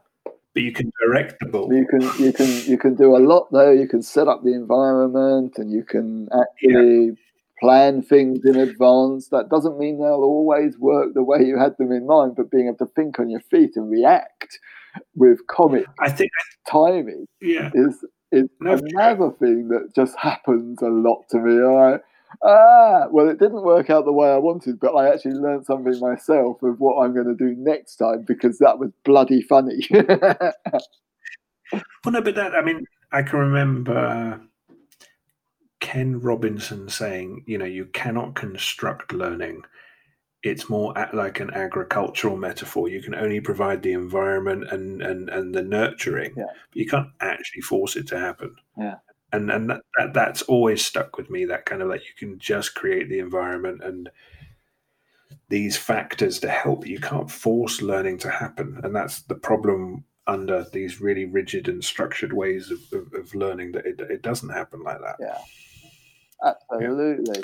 but you can direct the bull. you can you can you can do a lot there. You can set up the environment, and you can actually plan things in advance. That doesn't mean they'll always work the way you had them in mind, but being able to think on your feet and react with comic I think, timing yeah, is is No, another thing that just happens a lot to me. I, ah, well, it didn't work out the way I wanted, but I actually learned something myself of what I'm going to do next time because that was bloody funny. Well, no, but that I mean, I can remember Ken Robinson saying, you know, you cannot construct learning. It's more at like an agricultural metaphor. You can only provide the environment and and and the nurturing, Yeah. but you can't actually force it to happen. Yeah. And and that, that that's always stuck with me. That kind of like you can just create the environment and these factors to help. You can't force learning to happen, and that's the problem under these really rigid and structured ways of, of, of learning that it, it doesn't happen like that yeah, absolutely.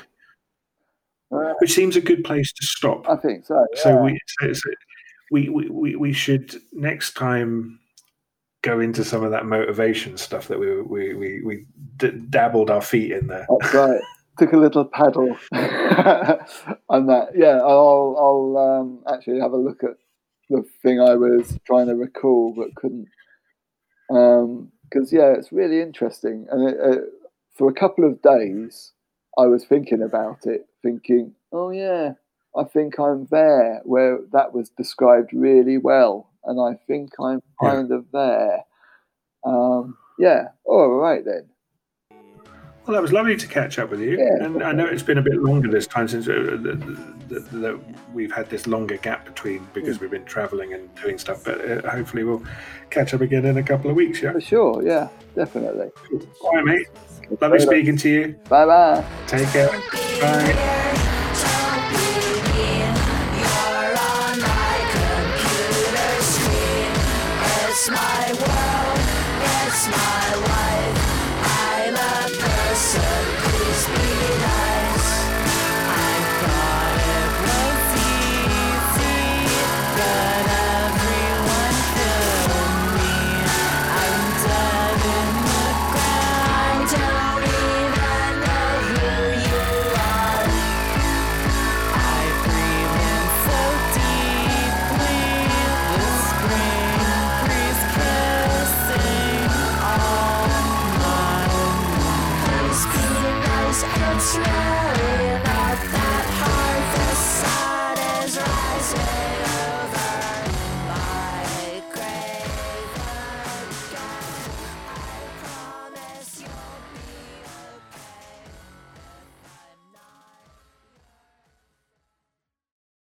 Uh, which seems a good place to stop I think so. so we so, so we, we we we should next time go into some of that motivation stuff that we we we, we d- dabbled our feet in there That's right. Took a little paddle on that. Yeah, I'll I'll um, actually have a look at the thing I was trying to recall but couldn't. Because yeah, it's really interesting, and it, uh, for a couple of days, I was thinking about it, thinking, "Oh yeah, I think I'm there," where that was described really well, and I think I'm Yeah. kind of there. Um, yeah. All right then. Well, that was lovely to catch up with you, Yeah. and I know it's been a bit longer this time since uh, that that we've had this longer gap between because we've been travelling and doing stuff. But uh, hopefully, we'll catch up again in a couple of weeks. Yeah. For sure. Yeah. Definitely. All right, mate. Lovely speaking to you. Bye bye. Take care. Bye.